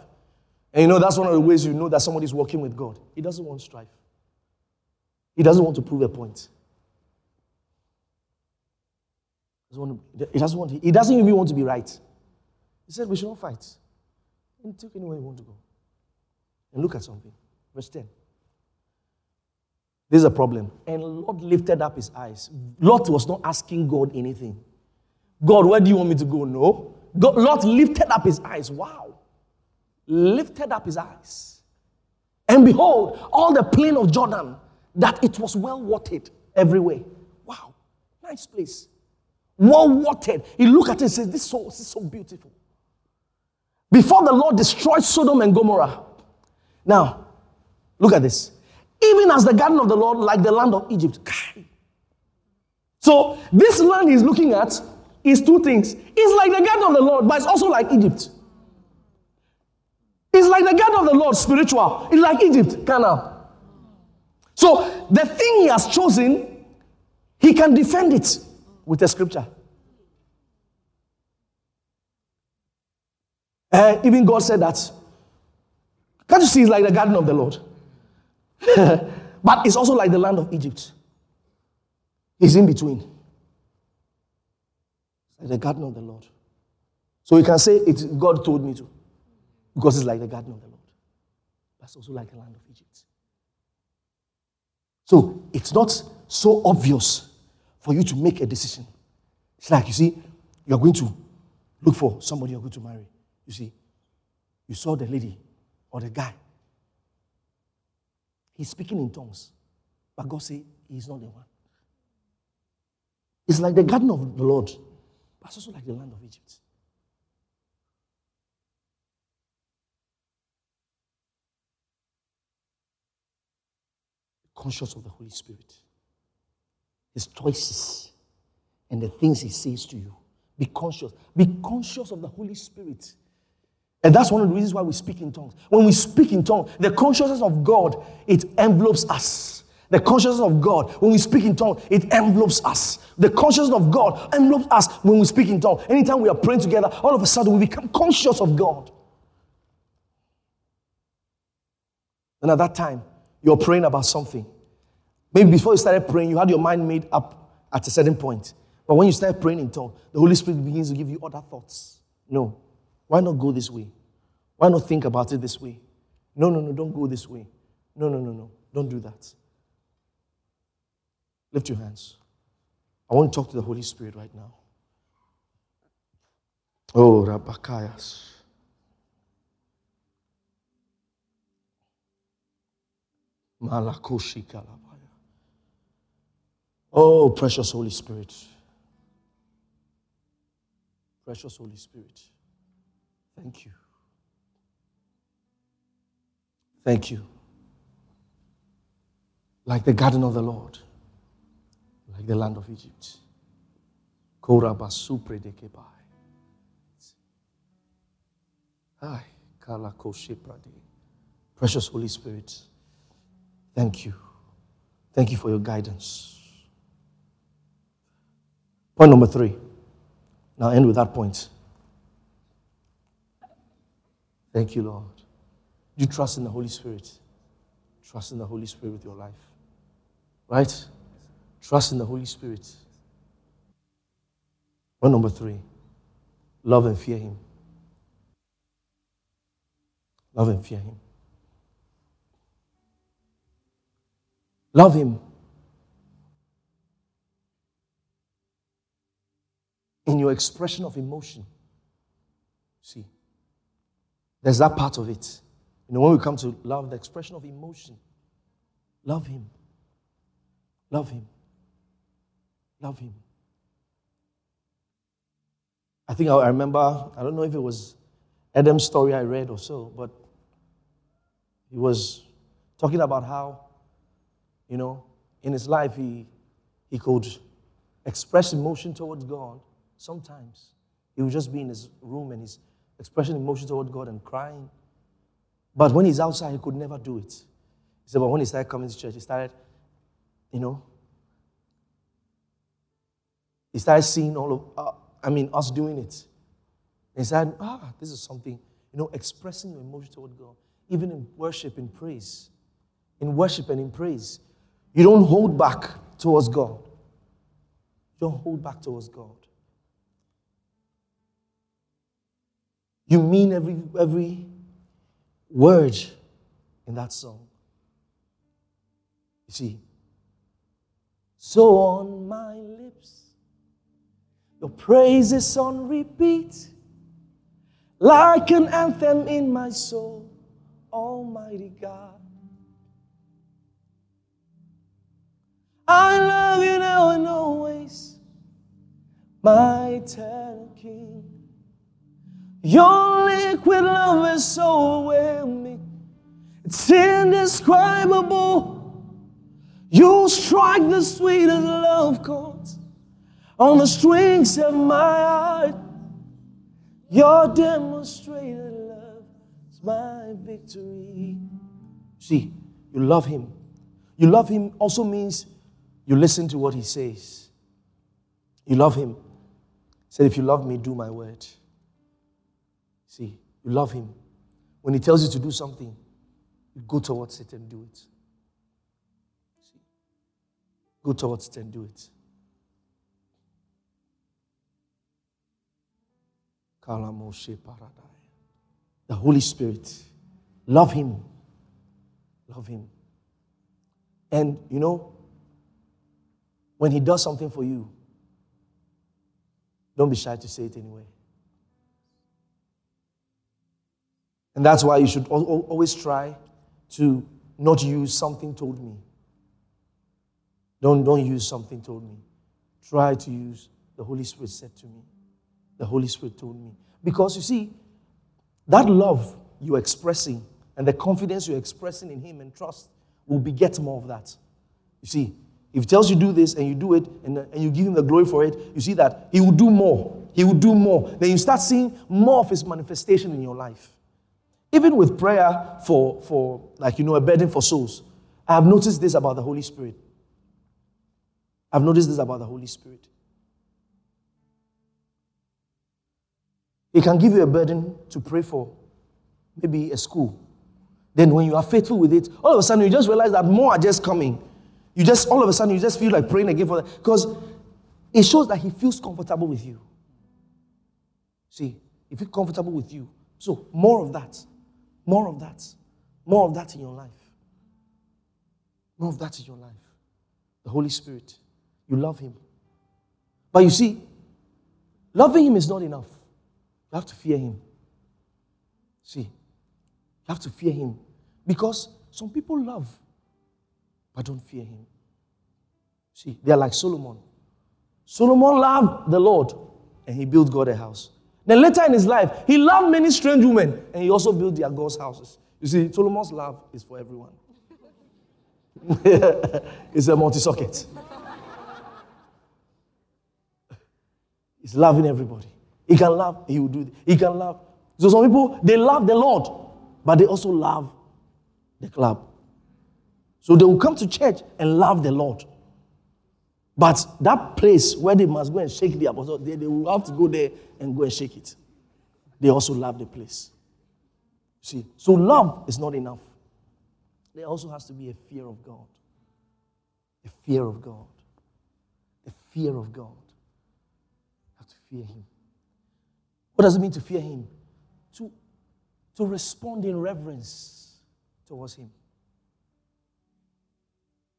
And you know, that's one of the ways you know that somebody's working with God. He doesn't want strife, he doesn't want to prove a point. He doesn't want he doesn't, even want to be right. He said, We should not fight. And take anywhere you want to go. And look at something. Verse 10. This is a problem. And Lot lifted up his eyes. Lot was not asking God anything. God, where do you want me to go? No. God, Lot lifted up his eyes. Wow. Lifted up his eyes. And behold, all the plain of Jordan, that it was well watered everywhere. Wow. Nice place. Well watered. He looked at it and said, This is so, is so beautiful before the Lord destroyed Sodom and Gomorrah. Now, look at this. Even as the garden of the Lord, like the land of Egypt. So, this land he's looking at is two things. It's like the garden of the Lord, but it's also like Egypt. It's like the garden of the Lord, spiritual. It's like Egypt, carnal. So, the thing he has chosen, he can defend it with a scripture. Uh, even God said that. Can't you see it's like the garden of the Lord? but it's also like the land of Egypt. It's in between. It's like the garden of the Lord. So you can say it God told me to. Because it's like the garden of the Lord. That's also like the land of Egypt. So it's not so obvious for you to make a decision. It's like, you see, you're going to look for somebody you're going to marry. You see, you saw the lady or the guy. He's speaking in tongues. But God said, He's not the one. It's like the garden of the Lord, but it's also like the land of Egypt. Conscious of the Holy Spirit, His choices, and the things He says to you. Be conscious. Be conscious of the Holy Spirit. And that's one of the reasons why we speak in tongues. When we speak in tongues, the consciousness of God, it envelopes us. The consciousness of God, when we speak in tongues, it envelopes us. The consciousness of God envelopes us when we speak in tongues. Anytime we are praying together, all of a sudden we become conscious of God. And at that time, you're praying about something. Maybe before you started praying, you had your mind made up at a certain point. But when you start praying in tongues, the Holy Spirit begins to give you other thoughts. No. Why not go this way? Why not think about it this way? No, no, no, don't go this way. No, no, no, no. Don't do that. Lift your hands. I want to talk to the Holy Spirit right now. Oh, Rabakayas. Malakoshi Kalabaya. Oh, precious Holy Spirit. Precious Holy Spirit. Thank you. Thank you. Like the garden of the Lord, like the land of Egypt. Precious Holy Spirit, thank you. Thank you for your guidance. Point number three. Now, end with that point. Thank you, Lord. You trust in the Holy Spirit. Trust in the Holy Spirit with your life. Right? Trust in the Holy Spirit. Point number three love and fear Him. Love and fear Him. Love Him. In your expression of emotion. See, there's that part of it. You know, when we come to love, the expression of emotion, love Him. Love Him. Love Him. I think I remember, I don't know if it was Adam's story I read or so, but he was talking about how, you know, in his life he, he could express emotion towards God sometimes. He would just be in his room and he's expressing emotion toward God and crying. But when he's outside, he could never do it. He said, but when he started coming to church, he started, you know, he started seeing all of, uh, I mean, us doing it. And he said, ah, this is something, you know, expressing your emotion toward God, even in worship, in praise. In worship and in praise, you don't hold back towards God. You don't hold back towards God. You mean every, every word in that song. You see, so on my lips, your praise is on repeat, like an anthem in my soul, Almighty God. I love you now and always, my eternal King. Your liquid love is so overwhelming, it's indescribable. You strike the sweetest love chords on the strings of my heart. Your demonstrated love is my victory. See, you love him. You love him also means you listen to what he says. You love him. He said, If you love me, do my word. See, you love him. When he tells you to do something, you go towards it and do it. See, go towards it and do it. The Holy Spirit. Love him. Love him. And you know, when he does something for you, don't be shy to say it anyway. And that's why you should always try to not use something told me. Don't, don't use something told me. Try to use the Holy Spirit said to me. The Holy Spirit told me. Because you see, that love you're expressing and the confidence you're expressing in Him and trust will beget more of that. You see, if He tells you do this and you do it and, and you give Him the glory for it, you see that He will do more. He will do more. Then you start seeing more of His manifestation in your life. Even with prayer for, for like, you know, a burden for souls, I have noticed this about the Holy Spirit. I've noticed this about the Holy Spirit. He can give you a burden to pray for, maybe a school. Then, when you are faithful with it, all of a sudden you just realize that more are just coming. You just, all of a sudden, you just feel like praying again for that. Because it shows that He feels comfortable with you. See, He feels comfortable with you. So, more of that. More of that. More of that in your life. More of that in your life. The Holy Spirit. You love Him. But you see, loving Him is not enough. You have to fear Him. See, you have to fear Him. Because some people love, but don't fear Him. See, they are like Solomon. Solomon loved the Lord, and he built God a house. Then later in his life, he loved many strange women, and he also built their God's houses. You see, Solomon's love is for everyone. it's a multi-socket. He's loving everybody. He can love, he will do it. He can love. So some people, they love the Lord, but they also love the club. So they will come to church and love the Lord. But that place where they must go and shake the apostle, they, they will have to go there and go and shake it. They also love the place. See, so love is not enough. There also has to be a fear of God. A fear of God. A fear of God You have to fear him. What does it mean to fear him? To, to respond in reverence towards him.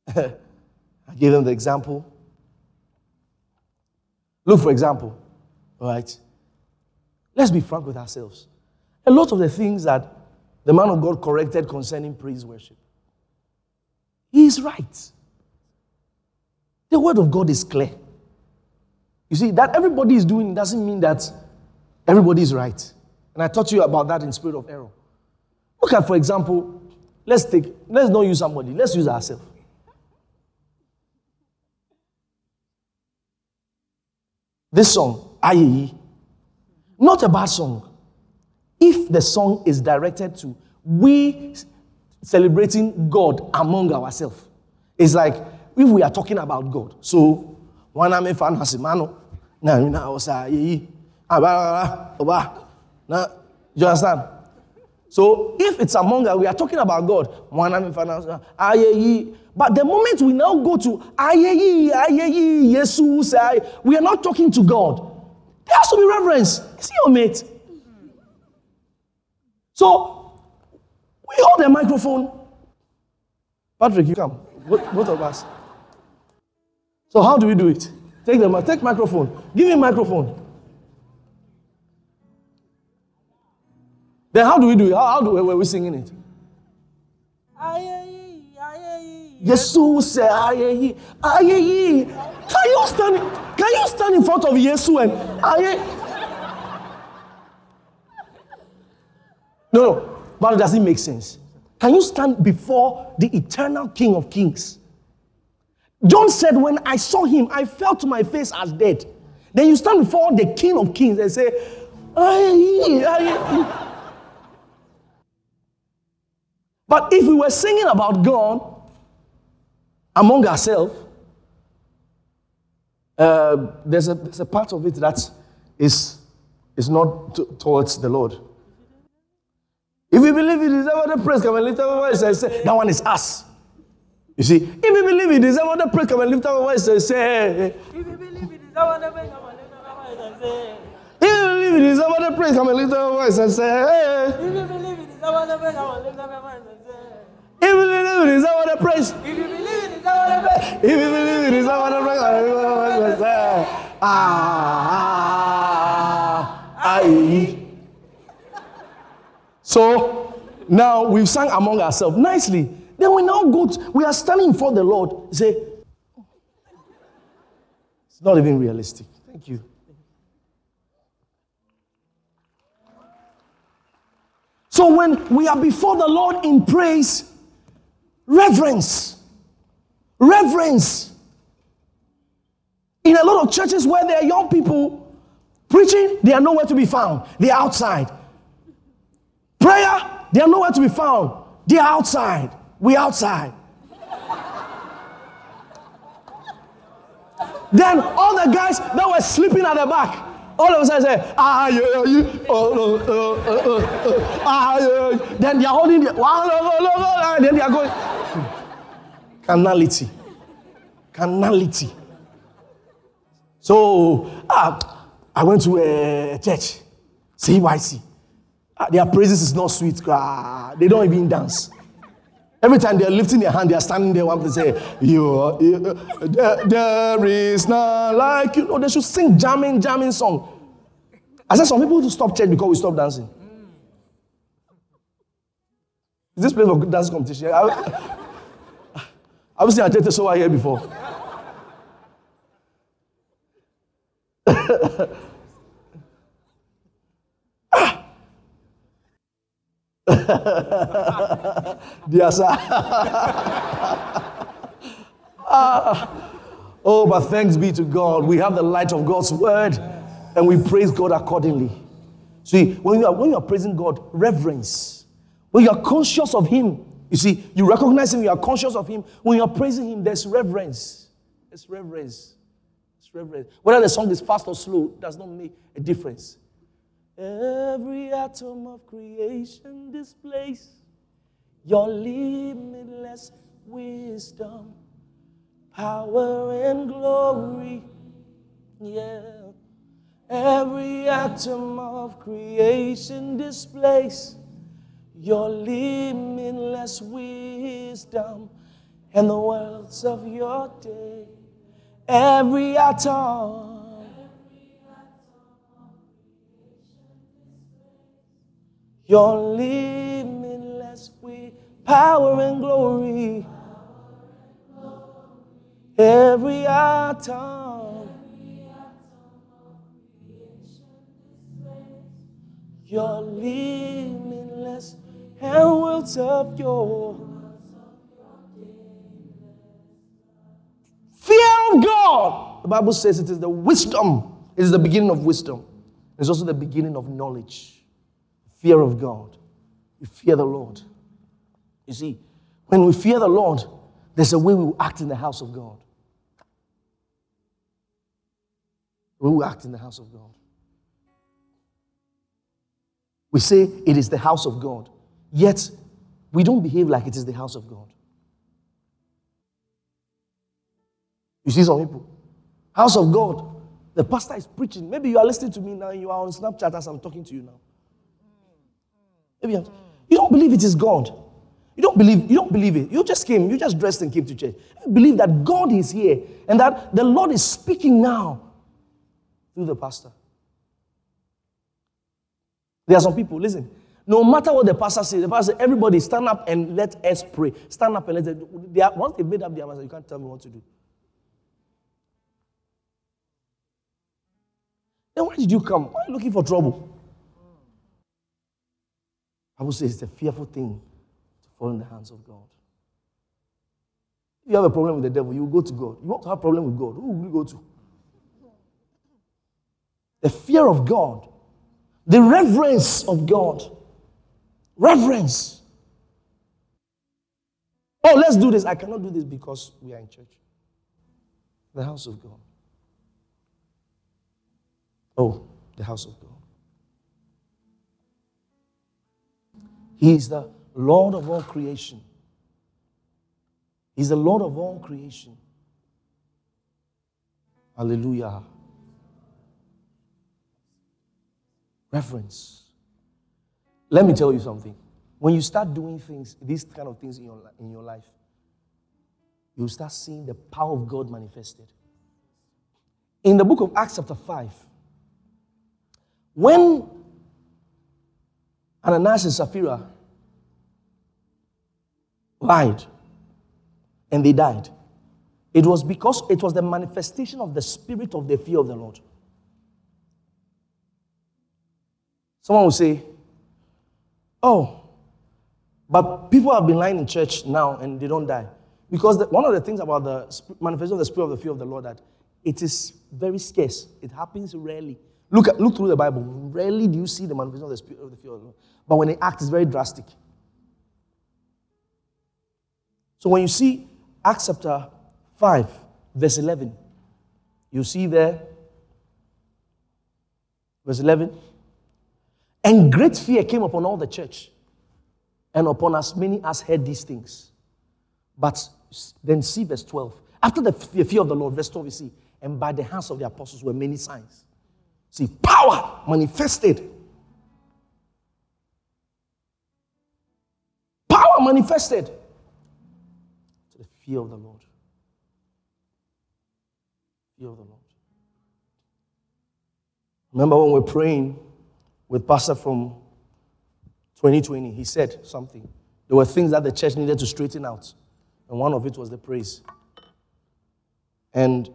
I gave them the example. Look, for example, all right? Let's be frank with ourselves. A lot of the things that the man of God corrected concerning praise worship, he is right. The word of God is clear. You see, that everybody is doing doesn't mean that everybody is right. And I taught you about that in spirit of error. Look at, for example, let's take, let's not use somebody, let's use ourselves. This song, Ayeyi, not a bad song. If the song is directed to we celebrating God among ourselves, it's like if we are talking about God. So, one ame fan hasimano, na na osa yi oba na you understand so if it's among us we are talking about god. But the moment we now go to yesu we are not talking to god. There has to be reverence. Is he your mate? So we hold the microphone. Patrick you come. Both of us. So how do we do it? Take the take microphone. Give him microphone. Then how do we do it? How, how do we, were we singing it? Yesu say ayeyi ayeyi. Can you stand? Can you stand in front of Yesu and ayeyi? No, no, but it does it make sense? Can you stand before the eternal King of Kings? John said, When I saw him, I fell to my face as dead. Then you stand before the King of Kings and say, aye, aye. But if we were singing about God among ourselves, uh, there's, a, there's a part of it that is, is not t- towards the Lord. If we believe it is ever the praise, come and lift up our voice and say, That one is us. You see, if you believe it, is want to pray, come and lift up our voice and say, If you believe it, is want to pray, come and lift our voice and say, If you believe it, is want to pray, come and lift our voice and say, If you believe it, is want to pray, come and lift up our voice and say, if you believe it, is that what I praise. If you believe in it, is what I pray. If you believe it, is want to pray, come and lift our voice and say, Ah, ah, ah. So now we've sung among ourselves nicely. Then we now go, to, we are standing before the Lord. Say, It's not even realistic. Thank you. So when we are before the Lord in praise, reverence, reverence. In a lot of churches where there are young people preaching, they are nowhere to be found. They are outside. Prayer, they are nowhere to be found. They are outside. We outside. then all the guys that were sleeping at the back, all of a sudden say, ah, ah. Then they are holding the, and then they are going. Carnality. Carnality. So, ah, I went to a church, CYC. Ah, their praises is not sweet. Ah, they don't even dance. Every time they're lifting their hand, they're standing there one to say, you, you there, there is none like you. No, they should sing jamming, jamming song. I said some people to stop church because we stop dancing. Is this place for dance competition? I've seen a church so here before. Dear sir. ah. Oh, but thanks be to God. We have the light of God's word and we praise God accordingly. See, when you are, when you are praising God, reverence. When you are conscious of Him, you see, you recognize Him, you are conscious of Him. When you are praising Him, there's reverence. There's reverence. It's reverence. Whether the song is fast or slow does not make a difference. Every atom of creation displays your limitless wisdom, power, and glory. Yeah. Every atom of creation displays your limitless wisdom and the worlds of your day. Every atom Your limitless with power and glory. Every atom. Your limitless and worlds of your fear of God. The Bible says it is the wisdom. It is the beginning of wisdom. It's also the beginning of knowledge fear of God. We fear the Lord. You see, when we fear the Lord, there's a way we will act in the house of God. We will act in the house of God. We say it is the house of God, yet we don't behave like it is the house of God. You see some people, house of God, the pastor is preaching. Maybe you are listening to me now, you are on Snapchat as I'm talking to you now. Maybe you don't believe it is God. You don't believe, you don't believe it. You just came, you just dressed and came to church. You believe that God is here and that the Lord is speaking now through the pastor. There are some people, listen, no matter what the pastor says, the pastor says, everybody stand up and let us pray. Stand up and let us. They are, once they've made up their mind, you can't tell me what to do. Then why did you come? Why are you looking for trouble? I would say it's a fearful thing to fall in the hands of God. If you have a problem with the devil, you go to God. You want to have a problem with God, who will you go to? The fear of God, the reverence of God. Reverence. Oh, let's do this. I cannot do this because we are in church. The house of God. Oh, the house of God. He is the Lord of all creation. He's the Lord of all creation. Hallelujah. Reference. Let me tell you something. When you start doing things, these kind of things in your, in your life, you start seeing the power of God manifested. In the book of Acts, chapter 5, when Ananias and Sapphira lied and they died. It was because it was the manifestation of the spirit of the fear of the Lord. Someone will say, Oh, but people have been lying in church now and they don't die. Because the, one of the things about the manifestation of the spirit of the fear of the Lord that it is very scarce. It happens rarely. Look, at, look through the Bible. Rarely do you see the manifestation of the spirit of the fear of the Lord. But when they act, it's very drastic. So when you see Acts chapter 5, verse 11, you see there, verse 11, and great fear came upon all the church and upon as many as heard these things. But then see verse 12. After the fear of the Lord, verse 12, you see, and by the hands of the apostles were many signs. See, power manifested. Power manifested to the fear of the Lord. Fear of the Lord. Remember when we we're praying with Pastor from 2020, he said something. There were things that the church needed to straighten out, and one of it was the praise. And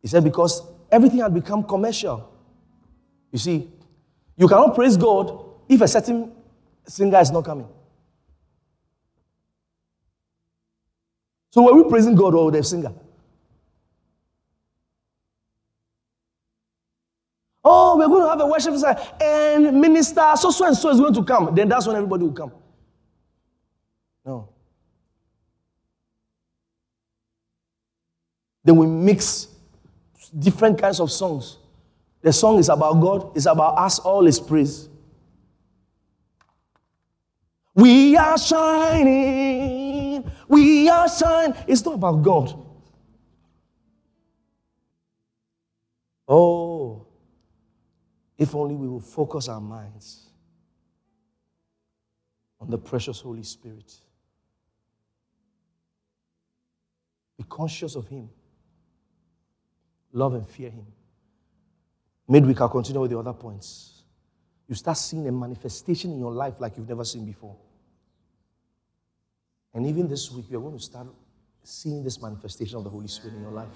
he said, because everything had become commercial. You see, you cannot praise God if a certain singer is not coming. So were we praising God or the singer? We're going to have a worship service and minister so so and so is going to come. Then that's when everybody will come. No. Then we mix different kinds of songs. The song is about God, it's about us, all is praise. We are shining, we are shining. It's not about God. Oh, if only we will focus our minds on the precious Holy Spirit. Be conscious of Him. Love and fear Him. Midweek, I'll continue with the other points. You start seeing a manifestation in your life like you've never seen before. And even this week, you're going to start seeing this manifestation of the Holy Spirit in your life.